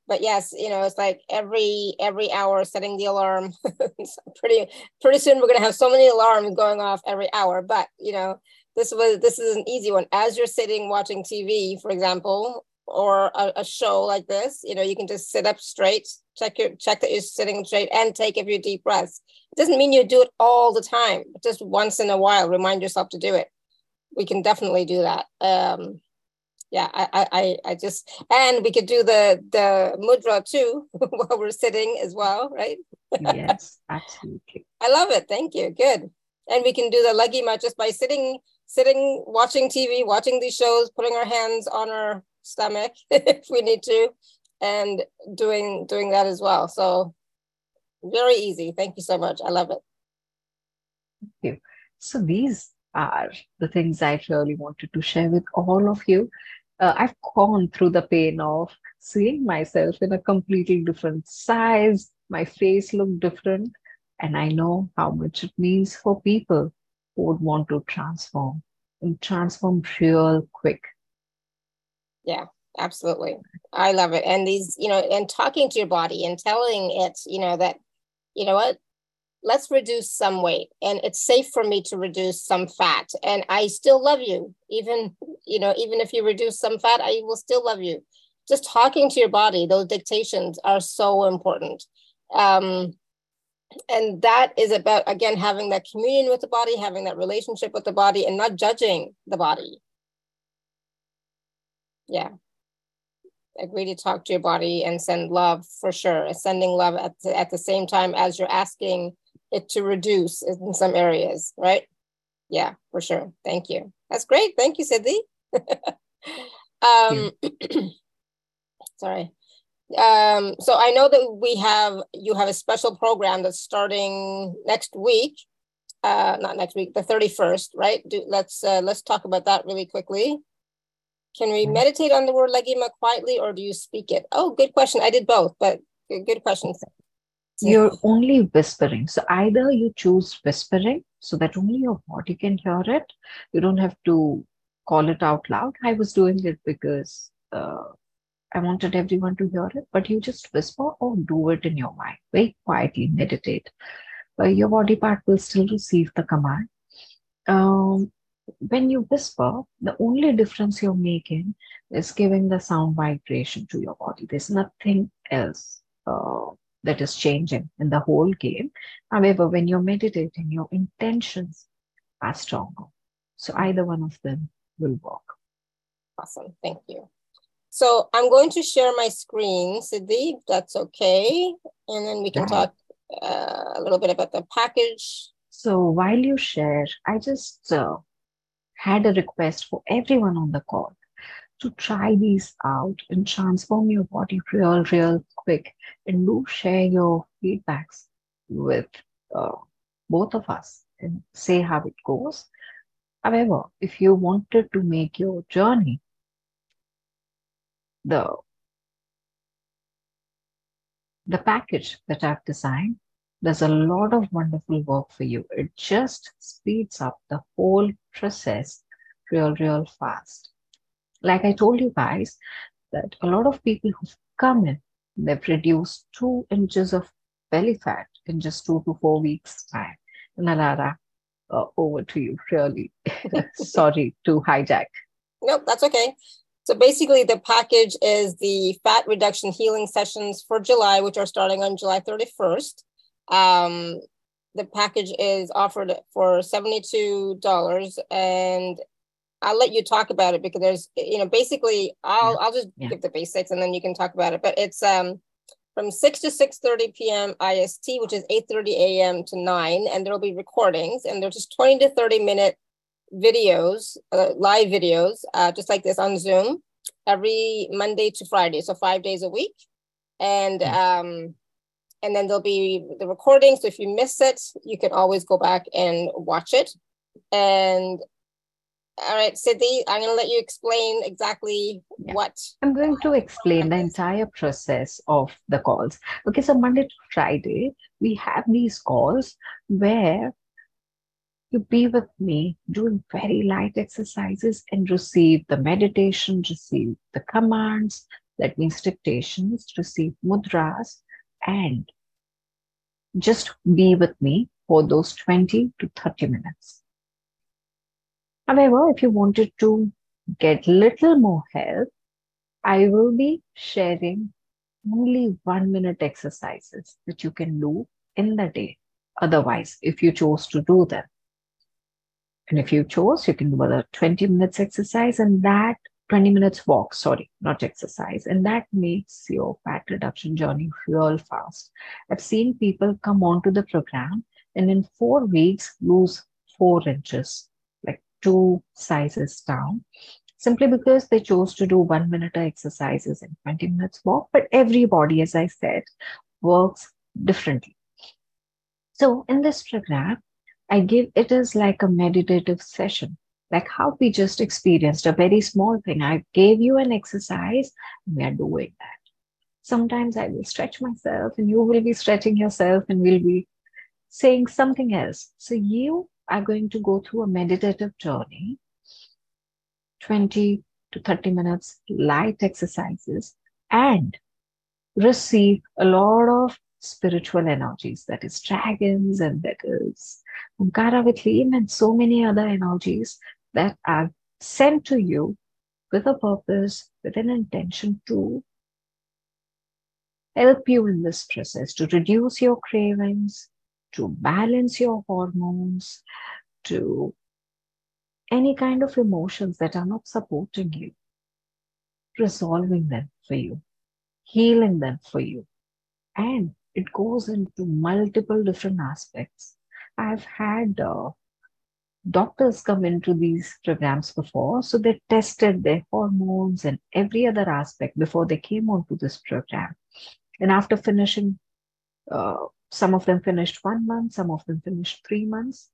But yes, you know, it's like every every hour setting the alarm. pretty pretty soon we're gonna have so many alarms going off every hour. But you know, this was this is an easy one. As you're sitting watching TV, for example, or a, a, show like this, you know, you can just sit up straight, check your check that you're sitting straight, and take a few deep breaths. It doesn't mean you do it all the time, just once in a while, remind yourself to do it. We can definitely do that. Um, yeah, I, I, I just, and we could do the the mudra too while we're sitting as well, right? yes, absolutely. I love it. Thank you. Good. And we can do the laghima just by sitting, sitting, watching TV, watching these shows, putting our hands on our stomach if we need to, and doing doing that as well. So very easy. Thank you so much. I love it. Thank you. So these are the things I really wanted to share with all of you. Uh, I've gone through the pain of seeing myself in a completely different size. My face looked different. And I know how much it means for people would want to transform and transform real quick. Yeah, absolutely. I love it. And these, you know, and talking to your body and telling it, you know, that, you know what, let's reduce some weight and it's safe for me to reduce some fat and i still love you even you know even if you reduce some fat i will still love you just talking to your body those dictations are so important um, and that is about again having that communion with the body having that relationship with the body and not judging the body yeah agree to talk to your body and send love for sure sending love at the, at the same time as you're asking it to reduce in some areas, right? Yeah, for sure. Thank you. That's great. Thank you, Siddhii. um, sorry. Um, so I know that we have you have a special program that's starting next week. Uh, not next week, the 31st, right? Do, let's uh, let's talk about that really quickly. Can we meditate on the word laghima quietly or do you speak it? Oh, good question. I did both, but good question. you're only whispering. So either you choose whispering so that only your body can hear it. You don't have to call it out loud. I was doing it because uh, I wanted everyone to hear it, but you just whisper or do it in your mind. Very quietly meditate. Uh, your body part will still receive the command. Um, when you whisper, the only difference you're making is giving the sound vibration to your body. There's nothing else. Uh, that is changing in the whole game. However, when you're meditating, your intentions are stronger. So either one of them will work. Awesome. Thank you. So I'm going to share my screen, Siddhii, that's okay. And then we can yeah. talk uh, a little bit about the package. So while you share, I just uh, had a request for everyone on the call to try these out and transform your body real, real quick. And do share your feedbacks with uh, both of us and say how it goes. However, if you wanted to make your journey the the package that I've designed does a lot of wonderful work for you. It just speeds up the whole process real, real fast like I told you guys, that a lot of people who've come in, they've reduced two inches of belly fat in just two to four weeks' time. Alara, uh, over to you, really. Sorry to hijack. Nope, that's okay. So basically, the package is the fat reduction healing sessions for July, which are starting on July 31st. Um, the package is offered for $72 and I'll let you talk about it because there's, you know, basically I'll, yeah. I'll just yeah. give the basics and then you can talk about it. But it's um, from 6 to 6.30 p.m. IST, which is 8.30 a.m. to 9. And there'll be recordings and they're just 20 to 30 minute videos, uh, live videos, uh, just like this on Zoom every Monday to Friday. So five days a week. And, um, and then there'll be the recording. So if you miss it, you can always go back and watch it. And All right, Siddhii, I'm going to let you explain exactly yeah. what. I'm going to explain the entire process of the calls. Okay, so Monday to Friday, we have these calls where you be with me doing very light exercises and receive the meditation, receive the commands, that means dictations, receive mudras, and just be with me for those 20 to 30 minutes. However, if you wanted to get little more help, I will be sharing only one minute exercises that you can do in the day. Otherwise, if you chose to do them, and if you chose, you can do a 20 minutes exercise and that 20 minutes walk, sorry, not exercise. And that makes your fat reduction journey real fast. I've seen people come onto the program and in four weeks lose four inches, like two sizes down, simply because they chose to do one minute exercises and 20 minutes walk. But everybody, as I said, works differently. So in this program, I give it as like a meditative session, like how we just experienced a very small thing. I gave you an exercise, we are doing that. Sometimes I will stretch myself, and you will be stretching yourself, and we'll be saying something else. So you are going to go through a meditative journey, 20 to 30 minutes light exercises, and receive a lot of spiritual energies, that is dragons and that is Omkara with and so many other energies that are sent to you with a purpose, with an intention to help you in this process, to reduce your cravings, to balance your hormones, to any kind of emotions that are not supporting you, resolving them for you, healing them for you, and it goes into multiple different aspects. I've had uh, doctors come into these programs before, so they tested their hormones and every other aspect before they came onto this program. And after finishing, uh, some of them finished one month, some of them finished three months,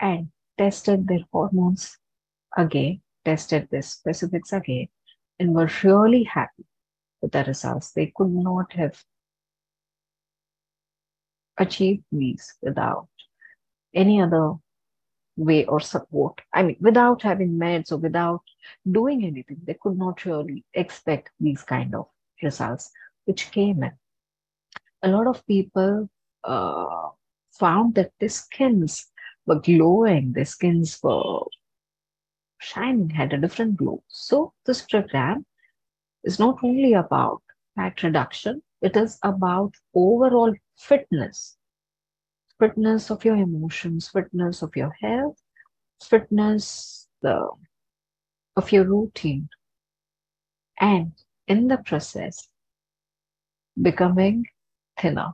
and tested their hormones again, tested their specifics again, and were really happy with the results. They could not have achieve these without any other way or support. I mean, without having meds or without doing anything, they could not really expect these kind of results which came in. A lot of people uh, found that their skins were glowing, their skins were shining, had a different glow. So, this program is not only about fat reduction, it is about overall fitness. Fitness of your emotions fitness of your health fitness the, of your routine. And in the process becoming thinner.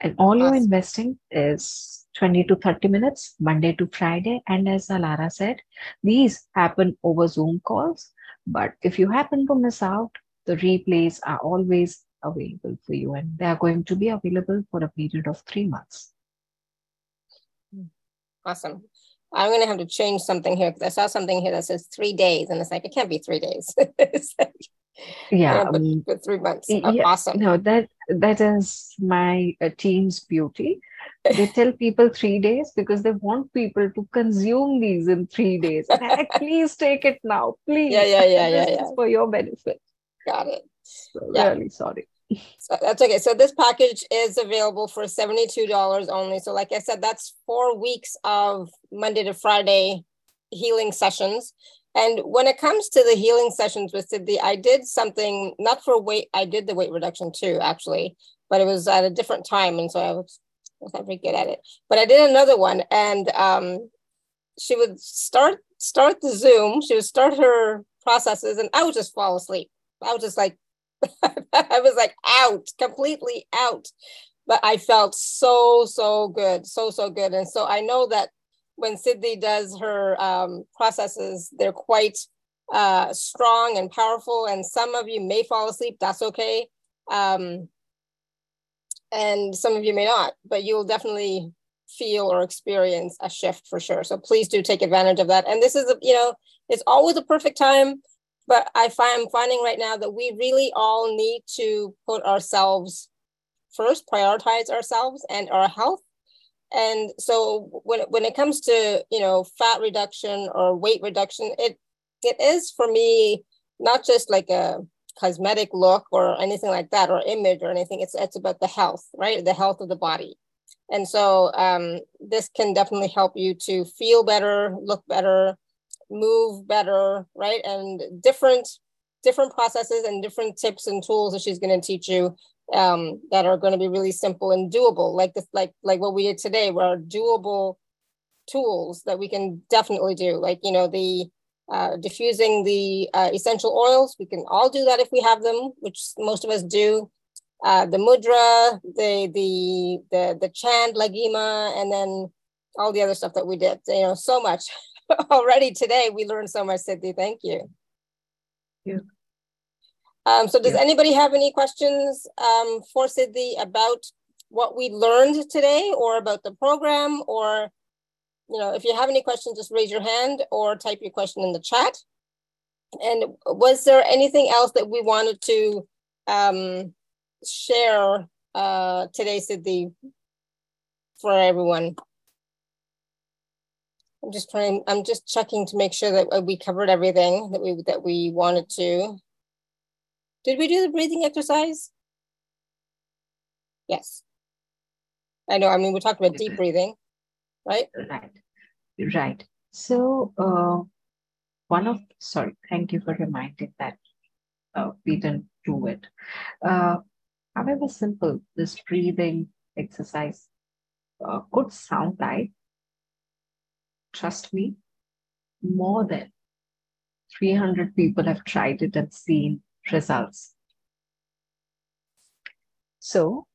And all you're investing is 20 to 30 minutes monday to friday. And as alara said these happen over zoom calls. But if you happen to miss out the replays are always available for you and they are going to be available for a period of three months. Awesome. I'm going to have to change something here because I saw something here that says three days and it's like, it can't be three days. like, yeah. but, um, but three months. Oh, yeah, awesome. No, that, that is my uh, team's beauty. They tell people three days because they want people to consume these in three days. Like, please take it now, please. Yeah, yeah, yeah, yeah, yeah. for your benefit. Got it. So yeah. really sorry. So that's okay. So this package is available for $72 only. So like I said, that's four weeks of Monday to Friday healing sessions. And when it comes to the healing sessions with Siddhii, I did something not for weight, I did the weight reduction too, actually, but it was at a different time. And so I was, I was not very good at it. But I did another one and um, she would start start the Zoom, she would start her processes, and I would just fall asleep. I was just like, I was like out, completely out. But I felt so, so good, so, so good. And so I know that when Siddhii does her um, processes, they're quite uh, strong and powerful. And some of you may fall asleep, that's okay. Um, and some of you may not, but you'll definitely feel or experience a shift for sure. So please do take advantage of that. And this is, a, you know, it's always a perfect time, but I find I'm finding right now that we really all need to put ourselves first, prioritize ourselves and our health. And so when when it comes to you know fat reduction or weight reduction, it it is for me not just like a cosmetic look or anything like that or image or anything. It's it's about the health, right? The health of the body. And so um, this can definitely help you to feel better, look better, move better, right? And different different processes and different tips and tools that she's going to teach you um, that are going to be really simple and doable, like this, like like what we did today, were doable tools that we can definitely do. Like you know the uh, diffusing the uh, essential oils, we can all do that if we have them, which most of us do uh, the mudra, the the the the chant, Laghima, and then all the other stuff that we did. You know, so much already today. We learned so much, Siddhii. Thank you. Yeah. Um, so does Yeah. anybody have any questions um, for Siddhii about what we learned today or about the program or you know if you have any questions just raise your hand or type your question in the chat and was there anything else that we wanted to um, share uh, today, Siddhii, for everyone? I'm just trying. I'm just checking to make sure that uh, we covered everything that we that we wanted to. Did we do the breathing exercise? Yes. I know. I mean, we talked about deep breathing, right? Right. Right. So, uh, one of, sorry, thank you for reminding that uh, we didn't do it. Uh, however simple this breathing exercise uh, could sound like, trust me, more than 300 people have tried it and seen results. So,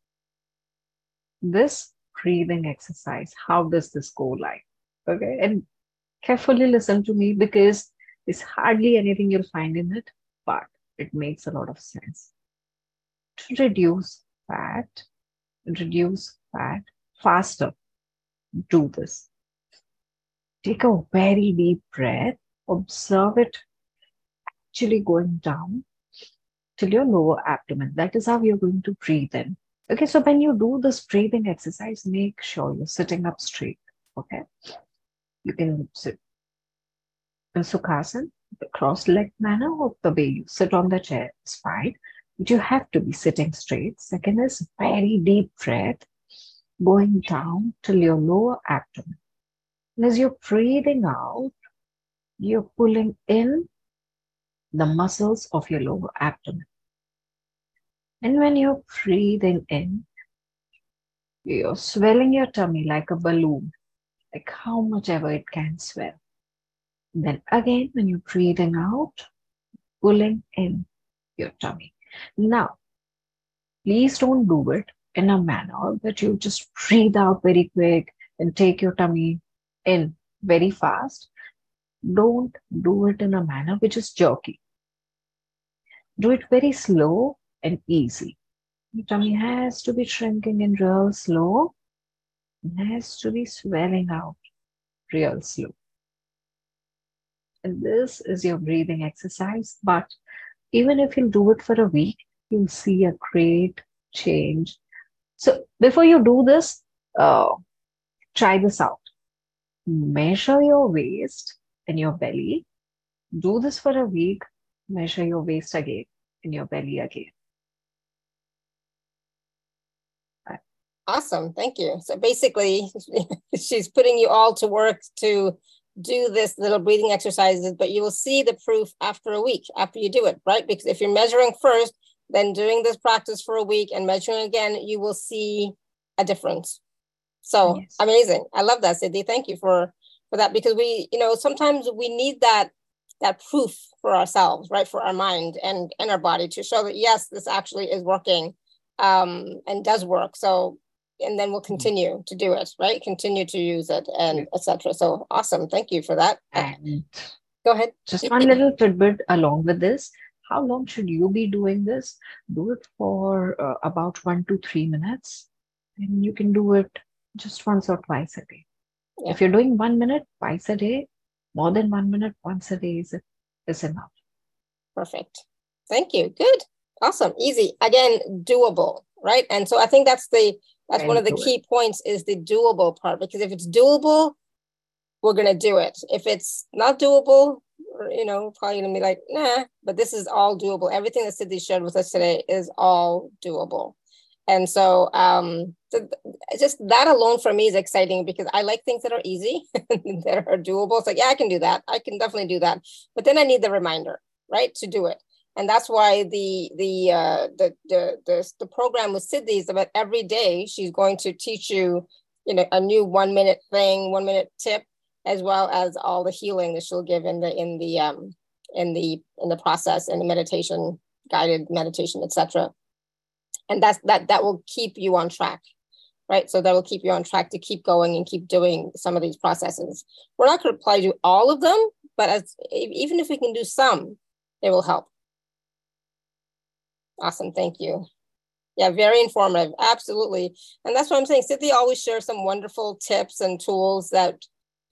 this breathing exercise, how does this go like? Okay, and carefully listen to me because there's hardly anything you'll find in it, but it makes a lot of sense. To reduce fat, reduce fat faster, do this. Take a very deep breath, observe it actually going down till your lower abdomen. That is how you're going to breathe in. Okay, so when you do this breathing exercise, make sure you're sitting up straight. Okay, you can sit in Sukhasana, the cross legged manner, or the way you sit on the chair is fine. But you have to be sitting straight. Second is very deep breath going down till your lower abdomen. And as you're breathing out, you're pulling in the muscles of your lower abdomen. And when you're breathing in, you're swelling your tummy like a balloon, like how much ever it can swell. Then again, when you're breathing out, pulling in your tummy. Now, please don't do it in a manner that you just breathe out very quick and take your tummy in very fast. Don't do it in a manner which is jerky. Do it very slow and easy. Your tummy has to be shrinking in real slow. It has to be swelling out real slow. And this is your breathing exercise. But even if you do it for a week, you'll see a great change. So before you do this, uh, try this out. Measure your waist and your belly. Do this for a week. Measure your waist again and your belly again. Awesome. Thank you. So basically, she's putting you all to work to do this little breathing exercises, but you will see the proof after a week after you do it, right? Because if you're measuring first, then doing this practice for a week and measuring again, you will see a difference. So Yes. amazing. I love that, Siddhii. Thank you for for that because we, you know, sometimes we need that that proof for ourselves, right? For our mind and and our body to show that yes, this actually is working um and does work. So and then we'll continue to do it, right? Continue to use it and etc. So awesome. Thank you for that. And Go ahead. just one little tidbit along with this. How long should you be doing this? Do it for uh, about one to three minutes. And you can do it just once or twice a day. Yeah. If you're doing one minute twice a day, more than one minute once a day is, is enough. Perfect. Thank you. Good. Awesome. Easy. Again, doable, right? And so I think that's the that's one of the key points is the doable part because if it's doable, we're gonna do it. If it's not doable, you know, probably gonna be like, nah, but this is all doable. Everything that Siddhii shared with us today is all doable. And so um just that alone for me is exciting because I like things that are easy, that are doable. It's like, yeah, I can do that. I can definitely do that. But then I need the reminder, right, to do it. And that's why the the uh, the, the the the program with Siddhii is about every day she's going to teach you, you know, a new one minute thing, one minute tip, as well as all the healing that she'll give in the in the um in the in the process and the meditation guided meditation etc and that's that that will keep you on track right? So that will keep you on track to keep going and keep doing some of these processes. We're not going to apply to all of them but as even if we can do some it will help. Awesome thank you. Yeah very informative absolutely. And that's what i'm saying Siddhii always shares some wonderful tips and tools that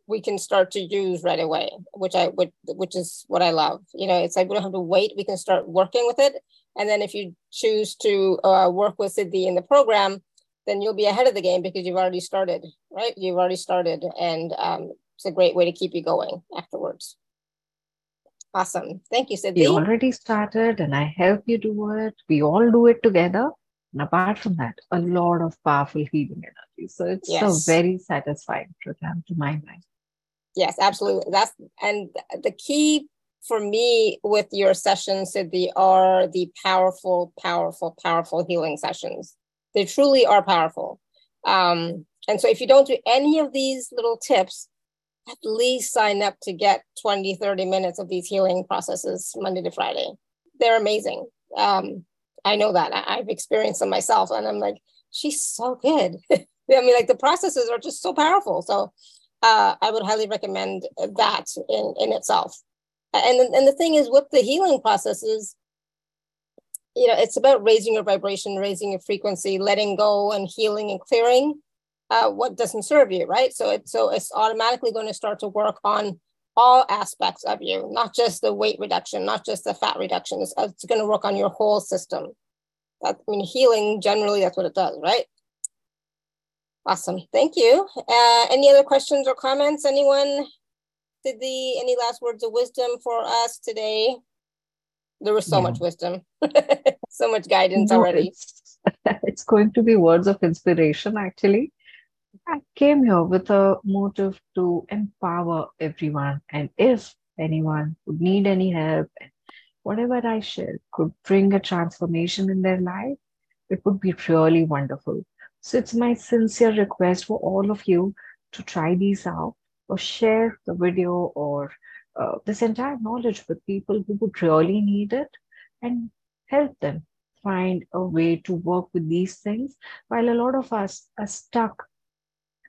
we can start to use right away which i would which is what i love. You know it's like we don't have to wait we can start working with it and then if you choose to uh, work with Siddhii in the program, then you'll be ahead of the game because you've already started, right? You've already started, and um, it's a great way to keep you going afterwards. Awesome. Thank you, Siddhii. You already started, and I help you do it. We all do it together. And apart from that, a lot of powerful healing energy. So it's yes. a very satisfying program to my mind. Yes, absolutely. That's and the key for me with your sessions Siddhii are the powerful, powerful, powerful healing sessions. They truly are powerful. Um, and so if you don't do any of these little tips, at least sign up to get 20, 30 minutes of these healing processes Monday to Friday. They're amazing. Um, I know that. I, have experienced them myself, and I'm like, she's so good. I mean, like the processes are just so powerful. So uh, I would highly recommend that in, in itself and and the thing is with the healing processes you know it's about raising your vibration raising your frequency letting go and healing and clearing uh, what doesn't serve you right? So it so it's automatically going to start to work on all aspects of you not just the weight reduction not just the fat reduction. It's, it's going to work on your whole system. That, i mean healing generally that's what it does right? Awesome. Thank you. Uh, any other questions or comments? Anyone Siddhii, any last words of wisdom for us today? There was so yeah. much wisdom, so much guidance no, already. It's, it's going to be words of inspiration, actually. I came here with a motive to empower everyone. And if anyone would need any help, whatever I share could bring a transformation in their life, it would be really wonderful. So it's my sincere request for all of you to try these out or share the video or uh, this entire knowledge with people who would really need it and help them find a way to work with these things while a lot of us are stuck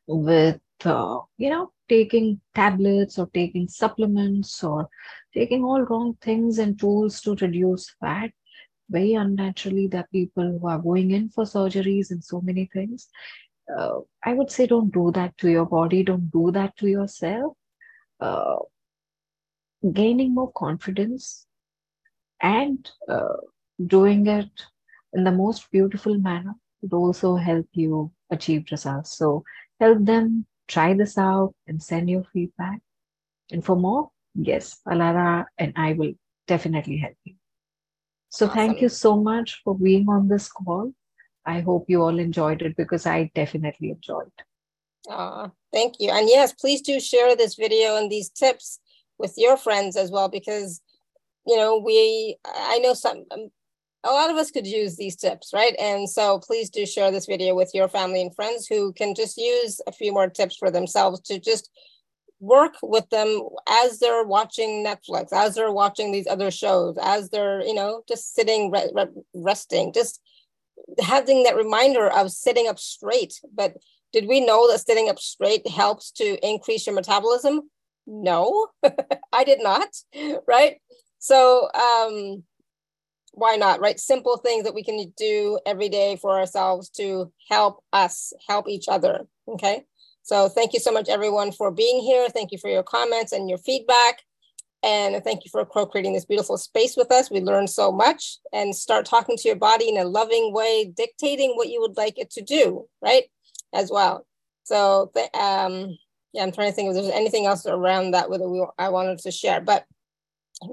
with uh, you know taking tablets or taking supplements or taking all wrong things and tools to reduce fat very unnaturally are people who are going in for surgeries and so many things uh, I would say don't do that to your body, don't do that to yourself. Uh, gaining more confidence and uh, doing it in the most beautiful manner would also help you achieve results. So help them try this out and send your feedback. And for more, yes, Alara and I will definitely help you. So awesome. thank you so much for being on this call. I hope you all enjoyed it because I definitely enjoyed. Uh, thank you. And yes, please do share this video and these tips with your friends as well, because, you know, we, I know some, um, a lot of us could use these tips, right? And so please do share this video with your family and friends who can just use a few more tips for themselves to just work with them as they're watching Netflix, as they're watching these other shows, as they're, you know, just sitting, re- re- resting, just having that reminder of sitting up straight. But did we know that sitting up straight helps to increase your metabolism? No, I did not. Right. So, um, why not, right? Simple things that we can do every day for ourselves to help us help each other. Okay. So thank you so much, everyone, for being here. Thank you for your comments and your feedback. And thank you for co-creating this beautiful space with us. We learned so much and start talking to your body in a loving way, dictating what you would like it to do, right? As well. So um, yeah, I'm trying to think if there's anything else around that whether we I wanted to share, but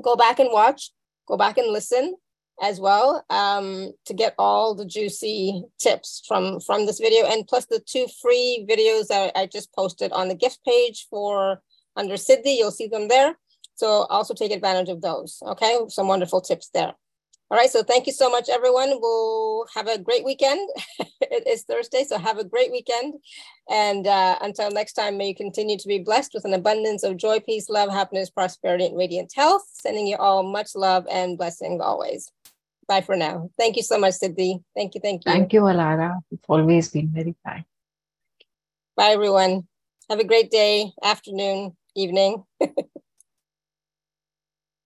go back and watch, go back and listen as well um, to get all the juicy tips from from this video and plus the two free videos that I just posted on the gift page for under Siddhii, you'll see them there. So also take advantage of those. Okay, some wonderful tips there. All right, so thank you so much, everyone. We'll have a great weekend. it is Thursday, so have a great weekend. And uh, until next time, may you continue to be blessed with an abundance of joy, peace, love, happiness, prosperity, and radiant health. Sending you all much love and blessings always. Bye for now. Thank you so much, Siddhii. Thank you, thank you. Thank you, Alara. You've always been very kind. Bye, everyone. Have a great day, afternoon, evening.